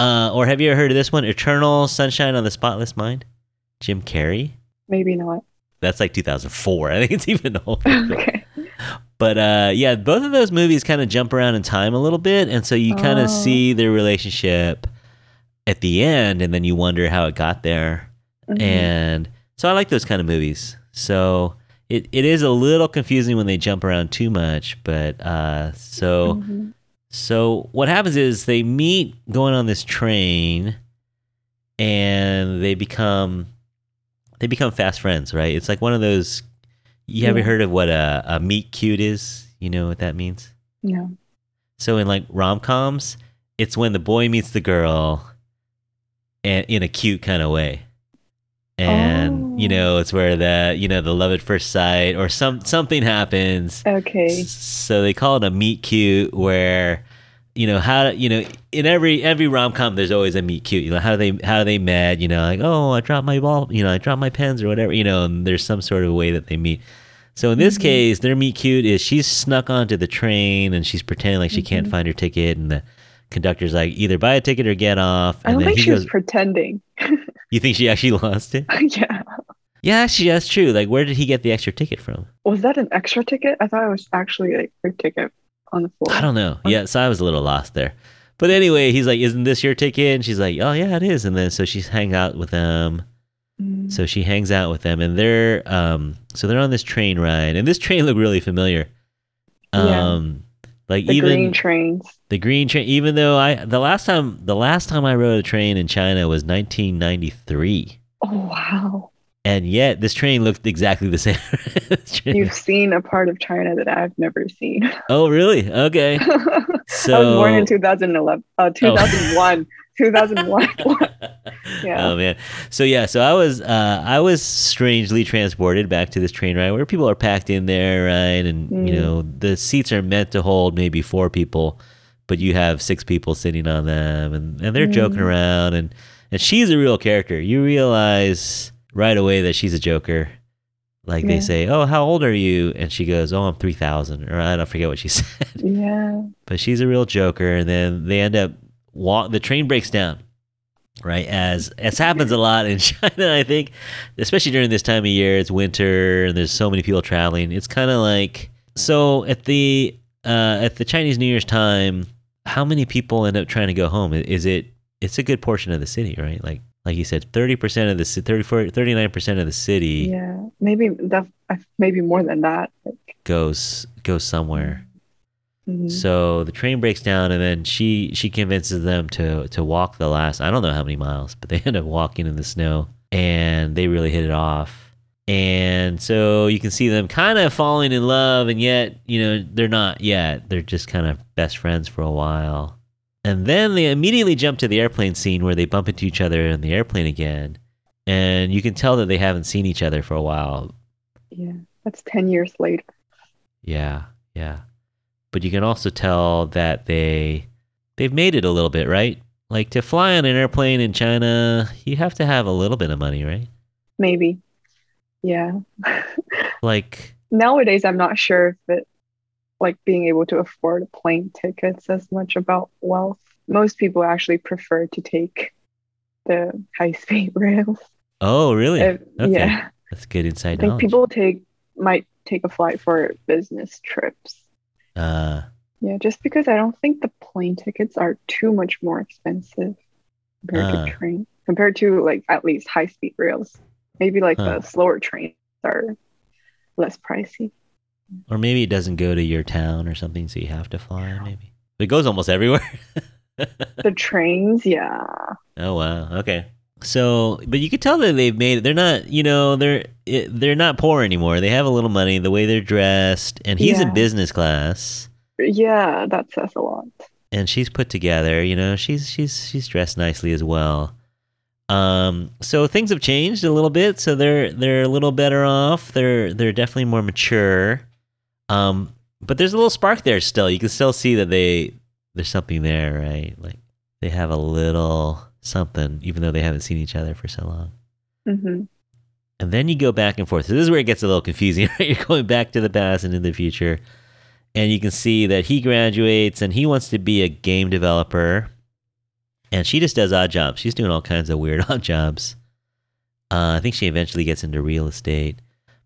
Uh, or have you ever heard of this one? Eternal Sunshine on the Spotless Mind? Jim Carrey. Maybe not. That's like 2004. I think it's even older. okay. But uh, yeah, both of those movies kind of jump around in time a little bit, and so you kind Oh. of see their relationship at the end, and then you wonder how it got there. Mhm. and so I like those kind of movies. So it, it is a little confusing when they jump around too much, but uh, so Mhm. so what happens is they meet going on this train, and they become they become fast friends, right? It's like one of those. You ever heard of what a, a meet cute is? You know what that means? No. So in like rom coms, it's when the boy meets the girl, and in a cute kind of way, and you Oh. know it's where the you know the love at first sight or some something happens. Okay. So they call it a meet cute, where you know how you know in every every rom com there's always a meet cute. You know how do they how do they met. You know like oh I dropped my ball. You know I dropped my pens or whatever. You know and there's some sort of way that they meet. So in this Mhm. case, their meet cute is she's snuck onto the train and she's pretending like she can't Mhm. find her ticket, and the conductor's like either buy a ticket or get off. I don't then think he she goes, was pretending. "You think she actually lost it?" yeah. Yeah, actually that's true. Like where did he get the extra ticket from? Was that an extra ticket? I thought it was actually like her ticket on the floor. I don't know. Yeah, so I was a little lost there. But anyway, he's like, "Isn't this your ticket?" And she's like, "Oh yeah, it is." And then so she's hang out with them. Mm. So she hangs out with them, and they're um, so they're on this train ride, and this train looked really familiar. Yeah. Um, like the even green trains. the green train. Even though I the last time the last time I rode a train in China was 1993, Oh wow. and yet this train looked exactly the same. You've seen a part of China that I've never seen. oh really? Okay. so I was born in 2011, uh, 2001, 2001. Yeah. Oh man. So yeah, so I was uh I was strangely transported back to this train ride where people are packed in there, right? And you Mm. know, the seats are meant to hold maybe four people, but you have six people sitting on them and, and they're joking Mm. around and and she's a real character. You realize right away that she's a joker. Like they say, "Oh, how old are you?" and she goes, "Oh, I'm 3000." Or I don't forget what she said yeah. but she's a real joker and then they end up walk the train breaks down right as as happens a lot in china i think especially during this time of year it's winter and there's so many people traveling it's kind of like so at the uh at the chinese new year's time how many people end up trying to go home is it it's a good portion of the city right like like you said 30% of the ci- 34 39% of the city Yeah. Maybe that. Maybe more than that. Like, goes goes somewhere mhm. So the train breaks down, and then she she convinces them to to walk the last I don't know how many miles, but they end up walking in the snow, and they really hit it off. And so you can see them kind of falling in love, and yet you know they're not yet. They're just kind of best friends for a while, and then they immediately jump to the airplane scene where they bump into each other in the airplane again, and you can tell that they haven't seen each other for a while. yeah. That's 10 years later. Yeah, yeah. But you can also tell that they they've made it a little bit, right? Like to fly on an airplane in China, you have to have a little bit of money, right? Maybe. Yeah. Like Nowadays, I'm not sure if it, like being able to afford plane tickets as much about wealth. Most people actually prefer to take the high speed rails. oh, really? Uh, okay. Yeah. That's good I think knowledge. people take might take a flight for business trips. Uh Yeah, just because I don't think the plane tickets are too much more expensive compared Ah. to train, compared to like at least high speed rails. Maybe like Huh. the slower trains are less pricey. or maybe it doesn't go to your town or something, so you have to fly, maybe. It goes almost everywhere. The trains, yeah. Oh wow. Okay. So, but you could tell that they've made it. They're not, you know, they're they're not poor anymore. They have a little money. The way they're dressed, and he's in business class, Yeah, that says a lot. and she's put together. You know, she's she's she's dressed nicely as well. Um, so things have changed a little bit. So they're they're a little better off. They're they're definitely more mature. Um, but there's a little spark there still. You can still see that they there's something there, right? Like they have a little something, even though they haven't seen each other for so long. hmm And then you go back and forth. So this is where it gets a little confusing. Right? You're going back to the past and in the future, and you can see that he graduates and he wants to be a game developer, and she just does odd jobs. She's doing all kinds of weird odd jobs. Uh, I think she eventually gets into real estate,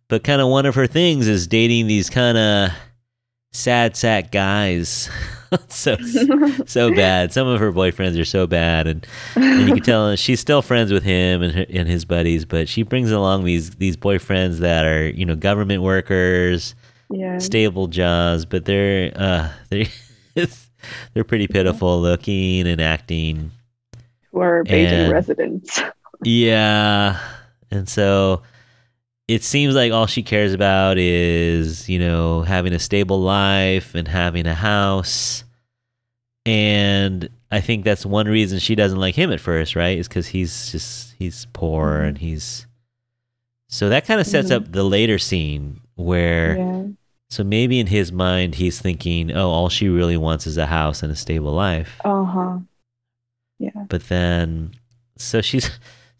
but kind of one of her things is dating these kind of sad sack guys. so so bad. Some of her boyfriends are so bad, and, and you can tell she's still friends with him and her, and his buddies, but she brings along these these boyfriends that are you know government workers, yeah. stable jobs, but they're uh they're they're pretty pitiful looking and acting. Who are Beijing And- residents. Yeah, and so it seems like all she cares about is you know having a stable life and having a house and i think that's one reason she doesn't like him at first right is because he's just he's poor Mhm. and he's so that kind of sets Mhm. up the later scene where Yeah. so maybe in his mind he's thinking oh all she really wants is a house and a stable life Uh huh. Yeah. but then so she's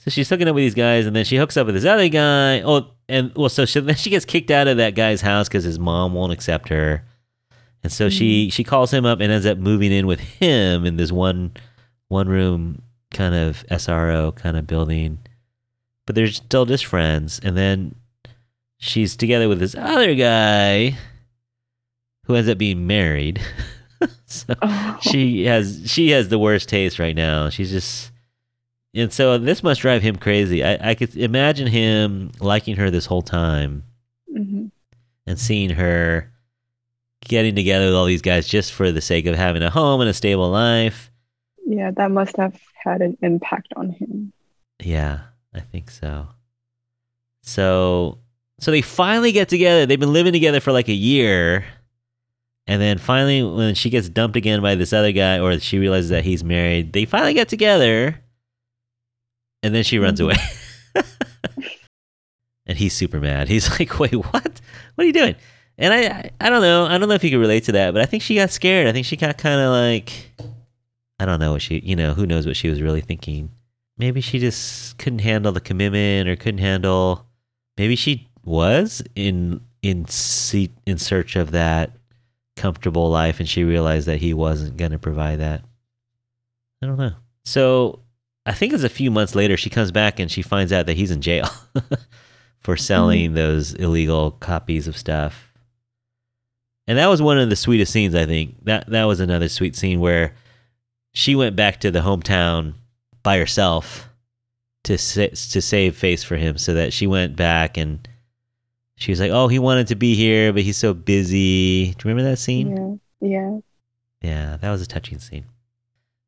so she's hooking up with these guys and then she hooks up with this other guy. Oh and well so she, then she gets kicked out of that guy's house because his mom won't accept her. And so she mm. she calls him up and ends up moving in with him in this one one room kind of sro kind of building. But they're still just friends. And then she's together with this other guy who ends up being married. So Oh. she has she has the worst taste right now. She's just and so this must drive him crazy. I, I could imagine him liking her this whole time Mhm. and seeing her getting together with all these guys just for the sake of having a home and a stable life. Yeah, that must have had an impact on him. Yeah, I think so. So so they finally get together. They've been living together for like a year. And then finally when she gets dumped again by this other guy or she realizes that he's married, they finally get together. And then she runs Mhm. away. and he's super mad. He's like, "Wait, what? What are you doing?" And I, I I don't know. I don't know if you can relate to that, but I think she got scared. I think she got kind of like I don't know what she, you know, who knows what she was really thinking. Maybe she just couldn't handle the commitment or couldn't handle maybe she was in in seat in search of that comfortable life and she realized that he wasn't going to provide that. I don't know. So, I think it's a few months later she comes back and she finds out that he's in jail for selling mm-hmm. those illegal copies of stuff. And that was one of the sweetest scenes, I think. That that was another sweet scene where she went back to the hometown by herself to sa- to save face for him so that she went back and she was like, "Oh, he wanted to be here, but he's so busy." Do you remember that scene? Yeah. Yeah. Yeah, that was a touching scene.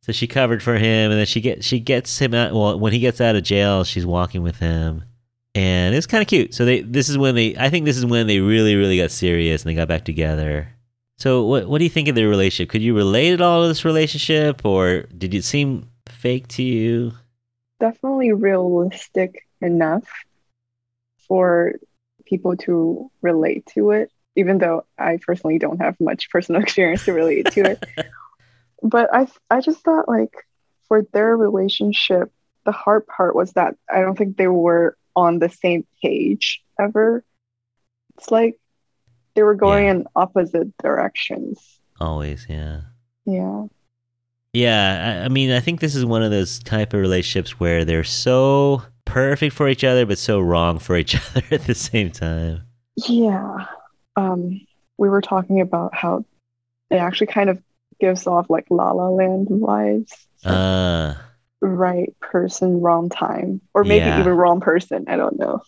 So she covered for him, and then she get she gets him out. Well, when he gets out of jail, she's walking with him, and it's kind of cute. So they this is when they I think this is when they really really got serious and they got back together. So what what do you think of their relationship? Could you relate at all to this relationship, or did it seem fake to you? Definitely realistic enough for people to relate to it, even though I personally don't have much personal experience to relate to it. but I I just thought like for their relationship, the hard part was that I don't think they were on the same page ever. It's like they were going Yeah. in opposite directions. Always, yeah. Yeah. Yeah, I, I mean, I think this is one of those type of relationships where they're so perfect for each other, but so wrong for each other at the same time. Yeah. Um, we were talking about how they actually kind of gives off like La La Land vibes. So, Uh, right person, wrong time, or maybe Yeah. even wrong person. I don't know.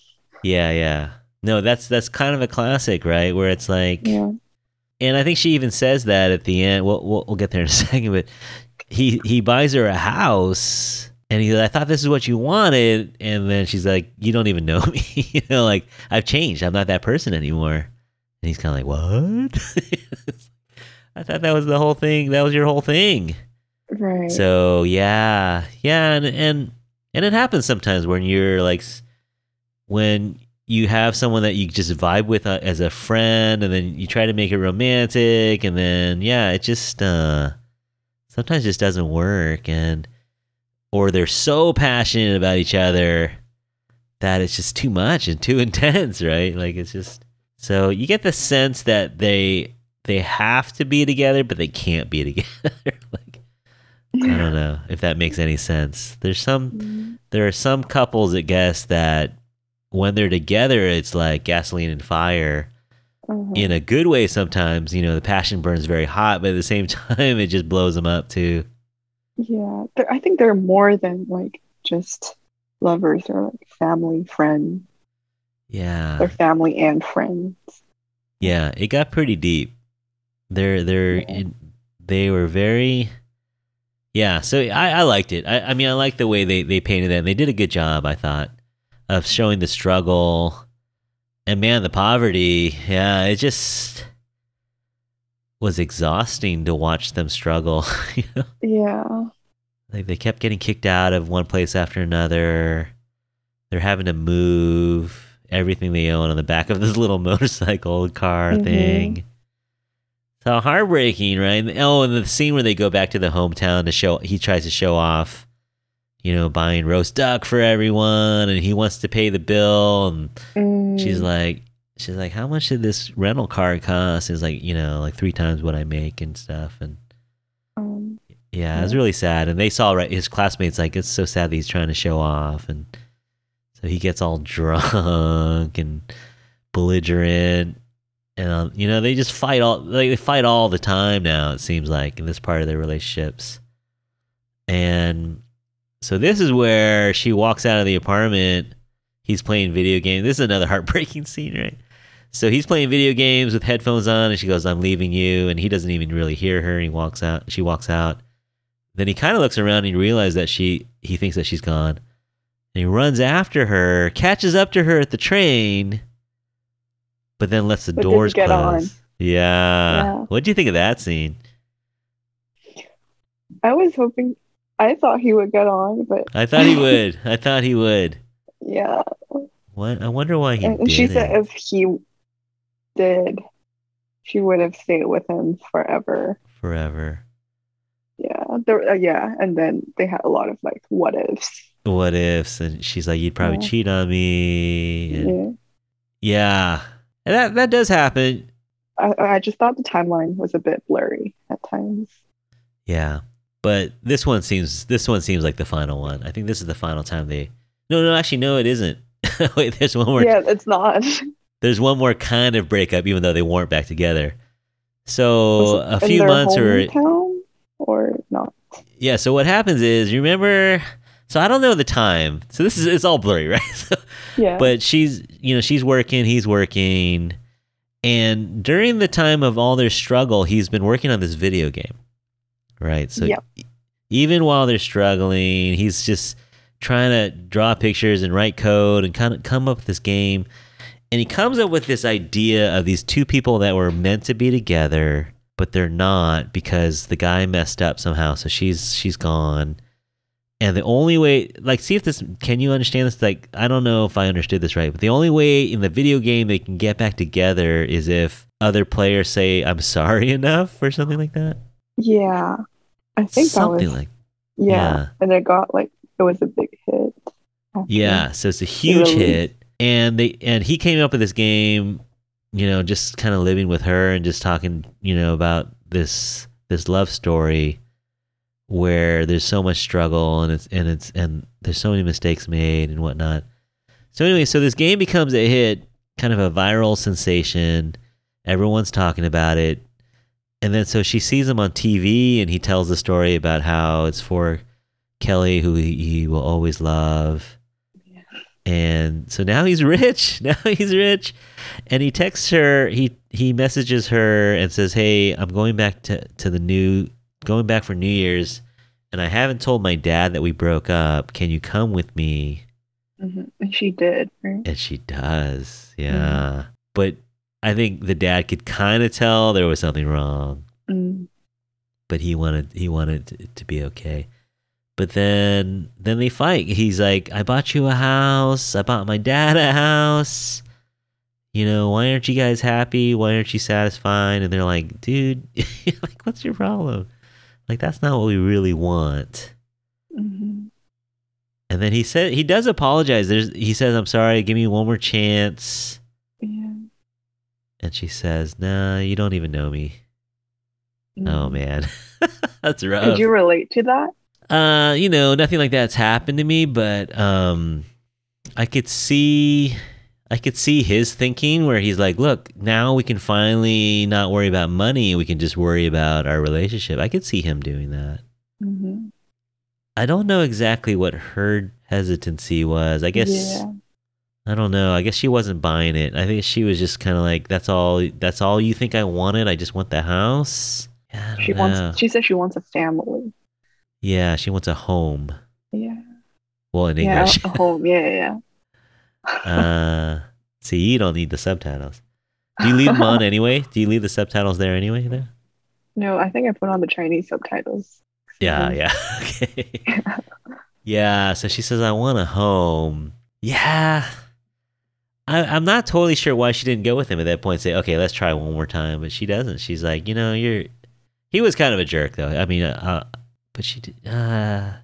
yeah, yeah. No, that's that's kind of a classic, right? Where it's like, Yeah. and I think she even says that at the end. We'll we'll, we'll get there in a second, but he he buys her a house. And he's like, I thought this is what you wanted. And then she's like, You don't even know me. you know, like, I've changed. I'm not that person anymore. And he's kind of like, What? I thought that was the whole thing. That was your whole thing. Right. So yeah, yeah, and and and it happens sometimes when you're like, when you have someone that you just vibe with uh, as a friend, and then you try to make it romantic, and then yeah, it just uh sometimes just doesn't work, and or they're so passionate about each other that it's just too much and too intense, right? Like it's just so you get the sense that they they have to be together, but they can't be together. like I don't know if that makes any sense. There's some Mm, there are some couples, that guess, that when they're together, it's like gasoline and fire. Mhm. in a good way sometimes. You know, the passion burns very hot, but at the same time, it just blows them up too. Yeah, I think they're more than like just lovers or like family, friends. Yeah. They're family and friends. Yeah, it got pretty deep. They're they're Yeah. they were very yeah. So I, I liked it. I, I mean, I like the way they they painted that. And they did a good job, I thought, of showing the struggle and man, the poverty. Yeah, it just was exhausting to watch them struggle. you know? Yeah. Like they kept getting kicked out of one place after another. They're having to move everything they own on the back of this little motorcycle car Mhm. thing. So heartbreaking, right? And- Oh, and the scene where they go back to the hometown to show he tries to show off, you know, buying roast duck for everyone and he wants to pay the bill and Mm, she's like she's like, How much did this rental car cost? It's like, you know, like three times what I make and stuff and um, yeah, it was really sad. And they saw right his classmates like it's so sad that he's trying to show off and so he gets all drunk and belligerent and um, you know, they just fight all like they fight all the time now, it seems like, in this part of their relationships. And so this is where she walks out of the apartment. He's playing video games. This is another heartbreaking scene, right? So he's playing video games with headphones on, and she goes, "I'm leaving you," and he doesn't even really hear her. And he walks out. She walks out. Then he kind of looks around and he realizes that she he thinks that she's gone. And he runs after her, catches up to her at the train, but then lets the But doors close. Yeah. Yeah. What do you think of that scene? I was hoping, I thought he would get on, but I thought he would. I thought he would. yeah. What? I wonder why he And she said if he did, she would have stayed with him forever. forever. Yeah. There, uh, yeah. And then they had a lot of like what ifs. What ifs? And she's like, "You'd probably Yeah. cheat on me." And Yeah. yeah, And that that does happen. I, I just thought the timeline was a bit blurry at times. Yeah, but this one seems this one seems like the final one. I think this is the final time they. No, no, actually, no, it isn't. Wait, there's one more. Yeah, it's not. There's one more kind of breakup, even though they weren't back together. So a few months or or not? yeah. So what happens is, you remember? So I don't know the time. So this is it's all blurry, right? So, Yeah. but she's you know she's working he's working and during the time of all their struggle he's been working on this video game right so Yep. even while they're struggling he's just trying to draw pictures and write code and kind of come up with this game and he comes up with this idea of these two people that were meant to be together but they're not because the guy messed up somehow so she's she's gone and the only way, like, see if this, can you understand this? Like, I don't know if I understood this right, but the only way in the video game they can get back together is if other players say, I'm sorry enough or something like that. yeah. I think something that was like yeah. yeah. And it got like it was a big hit. Yeah. So it's a huge hit. And they, and he came up with this game, you know, just kind of living with her and just talking, you know, about this, this love story where there's so much struggle and it's and it's and there's so many mistakes made and whatnot. So anyway, so this game becomes a hit, kind of a viral sensation. Everyone's talking about it. And then so she sees him on TV and he tells the story about how it's for Kelly who he, he will always love. Yeah. And so now he's rich. Now he's rich. And he texts her, he he messages her and says, "Hey, I'm going back to to the new going back for New Year's and I haven't told my dad that we broke up. Can you come with me?" Mhm. And she did, right? And she does. Yeah. But I think the dad could kind of tell there was something wrong, Mm. but he wanted he wanted it to be okay. But then then they fight. He's like, "I bought you a house. I bought my dad a house. You know, why aren't you guys happy? Why aren't you satisfied?" And they're like, "Dude, like what's your problem? Like that's not what we really want." Mhm. And then he said he does apologize. There's he says, "I'm sorry. Give me one more chance." Yeah. And she says, "Nah, you don't even know me." Oh Mm. man, that's rough. Could you relate to that? uh, you know, nothing like that's happened to me, but um, I could see, I could see his thinking where he's like, look, now we can finally not worry about money. We can just worry about our relationship. I could see him doing that. hmm I don't know exactly what her hesitancy was. I guess Yeah. I don't know. I guess she wasn't buying it. I think she was just kind of like, "That's all. That's all you think I wanted. I just want the house." Yeah, She know. wants. She says she wants a family. yeah, she wants a home. Yeah. Well, in Yeah. English. A home. Yeah. Yeah. Uh, see, you don't need the subtitles. Do you leave them on anyway? Do you leave the subtitles there anyway? There. no, I think I put on the Chinese subtitles. Yeah, yeah. Okay. yeah, so she says, I want a home. Yeah. I, I'm not totally sure why she didn't go with him at that point and say, okay, let's try one more time. But she doesn't. She's like, you know, you're. He was kind of a jerk, though. I mean, uh, uh, but she did. Uh,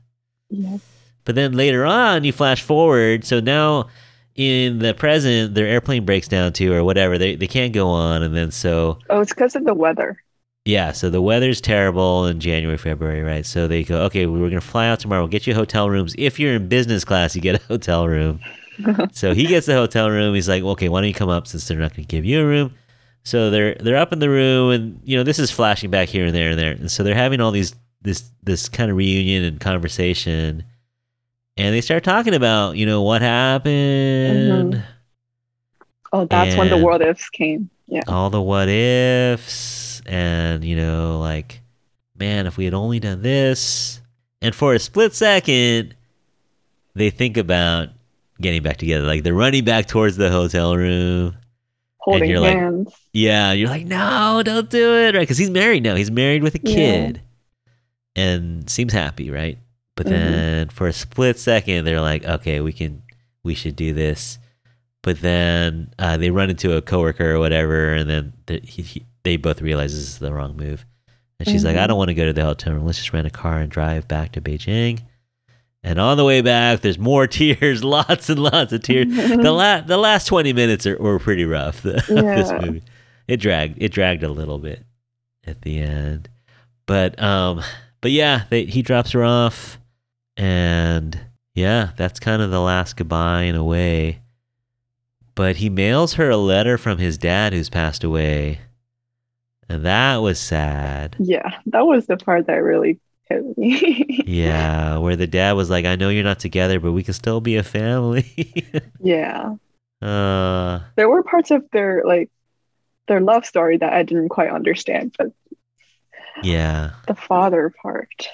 Yeah. but then later on, you flash forward. So now in the present, their airplane breaks down too, or whatever. They, they can't go on. And then so. Oh, it's because of the weather. Yeah, so the weather's terrible in January, February, right? So they go, okay, we're going to fly out tomorrow. We'll get you hotel rooms. If you're in business class, you get a hotel room. so he gets the hotel room. He's like, okay, why don't you come up since they're not going to give you a room? So they're they're up in the room, and you know this is flashing back here and there and there, and so they're having all these this this kind of reunion and conversation, and they start talking about you know what happened, mm-hmm. Oh, that's when the world ifs came. Yeah. all the what ifs. And you know like man if we had only done this. And for a split second they think about getting back together. Like they're running back towards the hotel room. Holding you're like- hands. yeah you're like no don't do it. Right? Because he's married now. He's married with a Yeah. kid. And seems happy right but Mhm. then for a split second they're like okay we can we should do this. But then uh, they run into a coworker or whatever and then the, he, he, they both realize this is the wrong move. And she's like i don't want to go to the hotel room. Let's just rent a car and drive back to beijing. And on the way back there's more tears lots and lots of tears. The la- the last 20 minutes are, were pretty rough the, this movie. It dragged it dragged a little bit at the end. But um but yeah they, he drops her off and yeah that's kind of the last goodbye in a way but he mails her a letter from his dad who's passed away and that was sad yeah, that was the part that really hit me. yeah where the dad was like i know you're not together but we can still be a family yeah. uh There were parts of their like their love story that I didn't quite understand, but yeah the father part.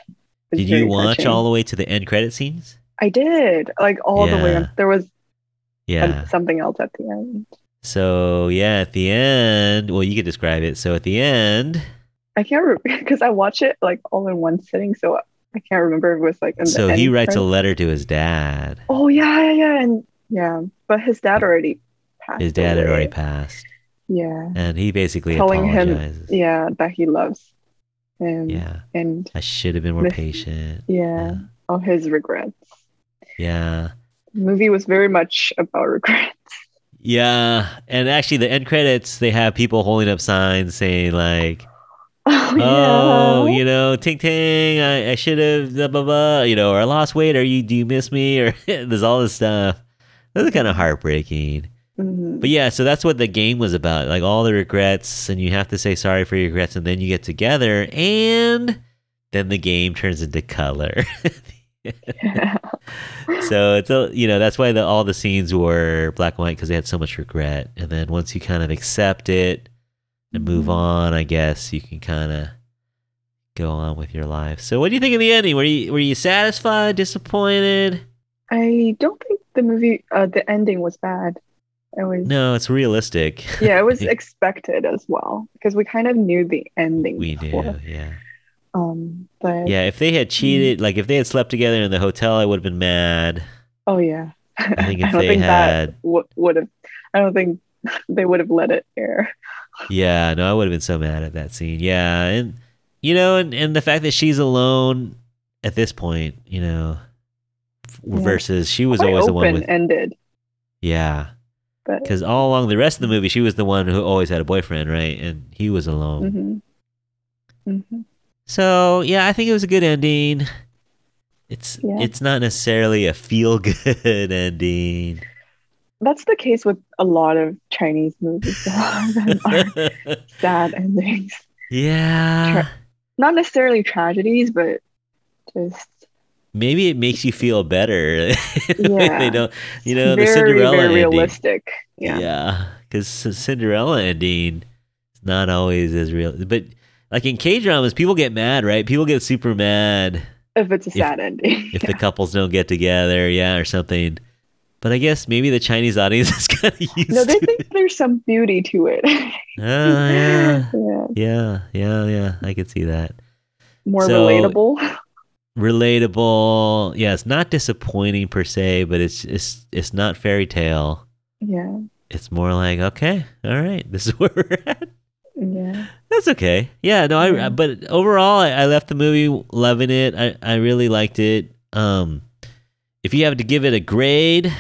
Did you watch touching. all the way to the end credit scenes I did. Like all the way up. There was yeah something else at the end. So yeah, at the end, well, you could describe it. So at the end, I can't remember because I watched it like all in one sitting, so I can't remember if it was like in the so he writes a letter to his dad. Oh yeah, yeah, yeah, and yeah, but his dad already passed. His dad had already passed, Yeah, and he basically telling him, yeah, that he loves him. yeah, and I should have been more Miss- patient. yeah, all his regrets. yeah, The movie was very much about regrets. yeah. And actually, the end credits they have people holding up signs saying like, Oh, "Oh, yeah. Oh, you know, ting ting, I, I should have blah blah blah," you know, or "I lost weight," or "You do you miss me?" or there's all this stuff. Are kind of heartbreaking. Mhm. But yeah, so that's what the game was about. Like all the regrets, and you have to say sorry for your regrets, and then you get together, and then the game turns into color. so it's a, you know that's why the, all the scenes were black and white because they had so much regret. And then once you kind of accept it and move Mhm. on, I guess you can kind of go on with your life. So what do you think of the ending? Were you were you satisfied, disappointed? I don't think the movie, uh, the ending was bad. It was, No, it's realistic. yeah, it was expected as well because we kind of knew the ending. we before. yeah. Um, but Yeah, if they had cheated, like if they had slept together in the hotel, I would have been mad. oh yeah, I think if don't they think had- that w- would have. I don't think they would have let it air. Yeah, no, I would have been so mad at that scene. Yeah, and you know, and, and the fact that she's alone at this point, you know, Yeah. versus she was Quite always the one with ended, yeah, but because all along the rest of the movie, she was the one who always had a boyfriend, right? And he was alone. hmm hmm So yeah, I think it was a good ending. It's Yeah. it's not necessarily a feel good ending. that's the case with a lot of Chinese movies. A lot of them are sad endings. yeah. Tra- Not necessarily tragedies, but just Maybe it makes you feel better. Yeah. they don't, you know, the Cinderella very ending. realistic. Yeah. Yeah, because Cinderella ending is not always as real. But like in K dramas, people get mad, right? People get super mad If it's a sad ending. if the couples don't get together, yeah, or something. But I guess maybe the Chinese audience is kind of used no, they think there's some beauty to it. it. Oh, yeah. yeah. Yeah, yeah, yeah. I could see that. More So- relatable. Relatable. Yeah, it's not disappointing per se, but it's it's it's not fairy tale. Yeah. It's more like, okay, all right, this is where we're at. Yeah. That's okay. Yeah, no, I Yeah. but overall I, I left the movie loving it. I, I really liked it. Um if you have to give it a grade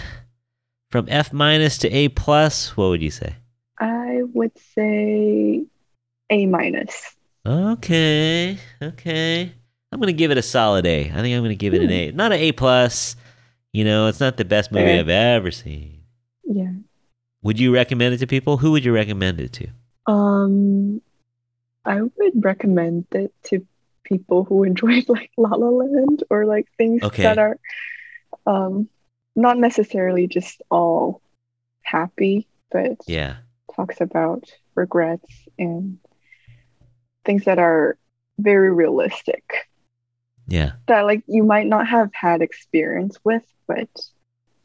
from F minus to A plus, what would you say? I would say A minus. Okay. Okay. I'm gonna give it a solid A. I think I'm gonna give it an A. Not an A plus. You know, it's not the best movie Fair. I've ever seen. Yeah. Would you recommend it to people? Who would you recommend it to? Um, I would recommend it to people who enjoy like La La Land or like things Okay. that are um not necessarily just all happy, but Yeah. talks about regrets and things that are very realistic Yeah. that like you might not have had experience with, but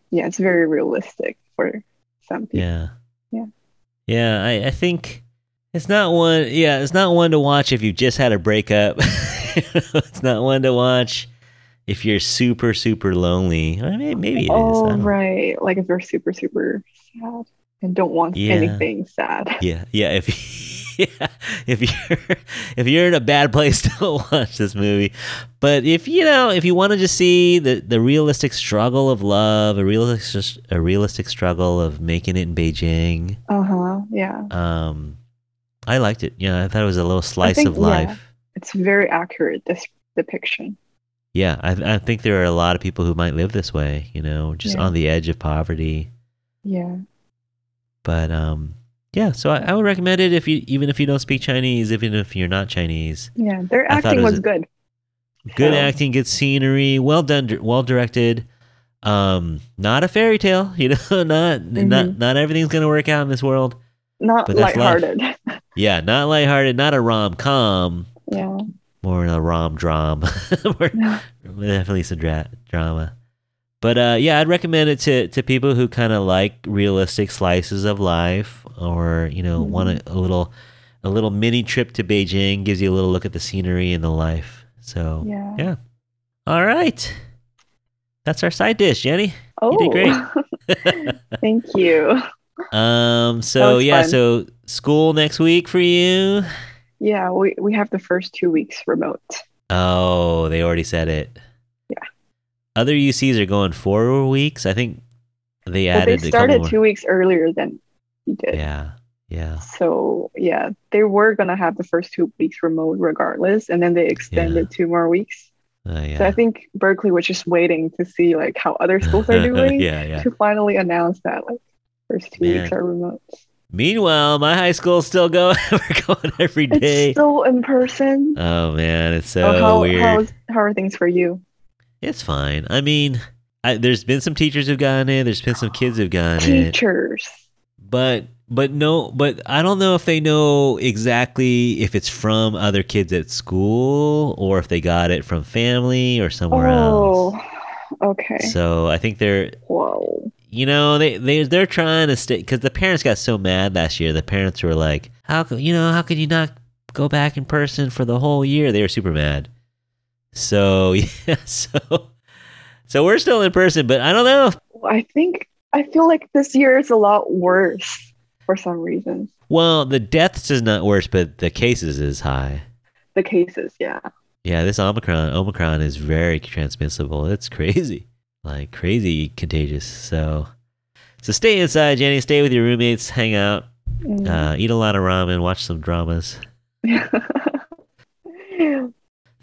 yeah, it's very realistic for some people. Yeah. Yeah. Yeah, I, I think it's not one yeah, it's not one to watch if you just had a breakup. it's not one to watch if you're super, super lonely. I mean, maybe it is. Oh, right. Like if you're super, super sad and don't want Yeah. anything sad. Yeah, yeah. If yeah, if you're if you're in a bad place, don't watch this movie. But if you know, if you want to just see the the realistic struggle of love, a realistic a realistic struggle of making it in Beijing, Uh huh. Yeah. um, I liked it. Yeah, I thought it was a little slice think, of yeah. life. It's very accurate, this depiction. Yeah, I, I think there are a lot of people who might live this way. You know, just Yeah. on the edge of poverty. Yeah. But um, yeah. So I, I would recommend it if you even if you don't speak Chinese, even if you're not Chinese. Yeah. Their acting was was, good. good So, acting, good scenery, well done, well directed. Um, not a fairy tale, you know, not Mm-hmm. not not everything's gonna work out in this world. Not that's life. Yeah, not lighthearted, not a rom com, yeah. more in a rom drama. More- Definitely some dra- drama. But uh, yeah, I'd recommend it to, to people who kind of like realistic slices of life, or you know, want a, a little a little mini trip to Beijing. Gives you a little look at the scenery and the life. So Yeah. yeah. All right, that's our side dish, Jenny. Oh, did great. thank you. Um. So yeah. fun. So school next week for you. Yeah, we, we have the first two weeks remote. Oh, they already said it. Yeah. Other UCs are going four weeks. I think they But they added couple started two weeks earlier than we did. Yeah. Yeah. So yeah, they were gonna have the first two weeks remote regardless, and then they extended two more weeks. Uh, yeah. So I think Berkeley was just waiting to see like how other schools are doing yeah. Yeah. to finally announce that like first two Man. weeks are remote. Meanwhile, my high school's still going. We're going every It's still in person. oh man, it's so So how weird. how are things for you? It's fine. I mean, I, there's been some teachers who've gotten it. There's been some kids who've gotten it. Teachers. but but no but i don't know if they know exactly if it's from other kids at school or if they got it from family or somewhere Oh, else okay. so i think they're Whoa. you know they, they they're trying to stay because the parents got so mad last year the parents were like how you know how could you not go back in person for the whole year they were super mad so yeah so so we're still in person but i don't know I think I feel like this year is a lot worse for some reason. well the deaths is not worse but the cases is high The cases, yeah. Yeah, this Omicron Omicron is very transmissible. It's crazy. Like crazy contagious. So so stay inside, Jenny. Stay with your roommates, hang out, Mm. uh, eat a lot of ramen, watch some dramas.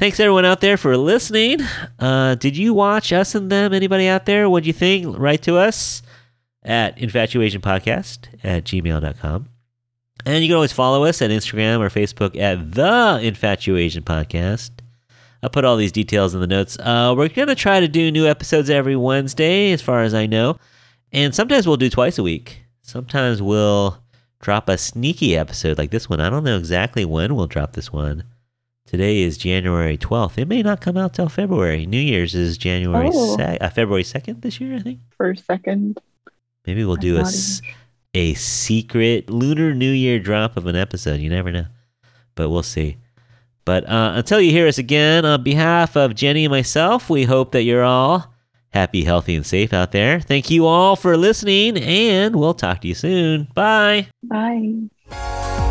Thanks everyone out there for listening. Uh, did you watch us and them? Anybody out there? What'd you think? Write to us. at infatuasianpodcast at gmail.com. And you can always follow us at Instagram or Facebook at The Infatuasian Podcast. I'll put all these details in the notes. Uh, we're going to try to do new episodes every Wednesday, as far as I know. And sometimes we'll do twice a week. Sometimes we'll drop a sneaky episode like this one. I don't know exactly when we'll drop this one. Today is January 12th. It may not come out till February. New Year's is January Oh. se- uh, February 2nd this year, I think. First, second. Maybe we'll I'm do a, not s- a secret Lunar New Year drop of an episode. You never know. But we'll see. But uh, until you hear us again, on behalf of Jenny and myself, we hope that you're all happy, healthy, and safe out there. Thank you all for listening, and we'll talk to you soon. Bye. Bye.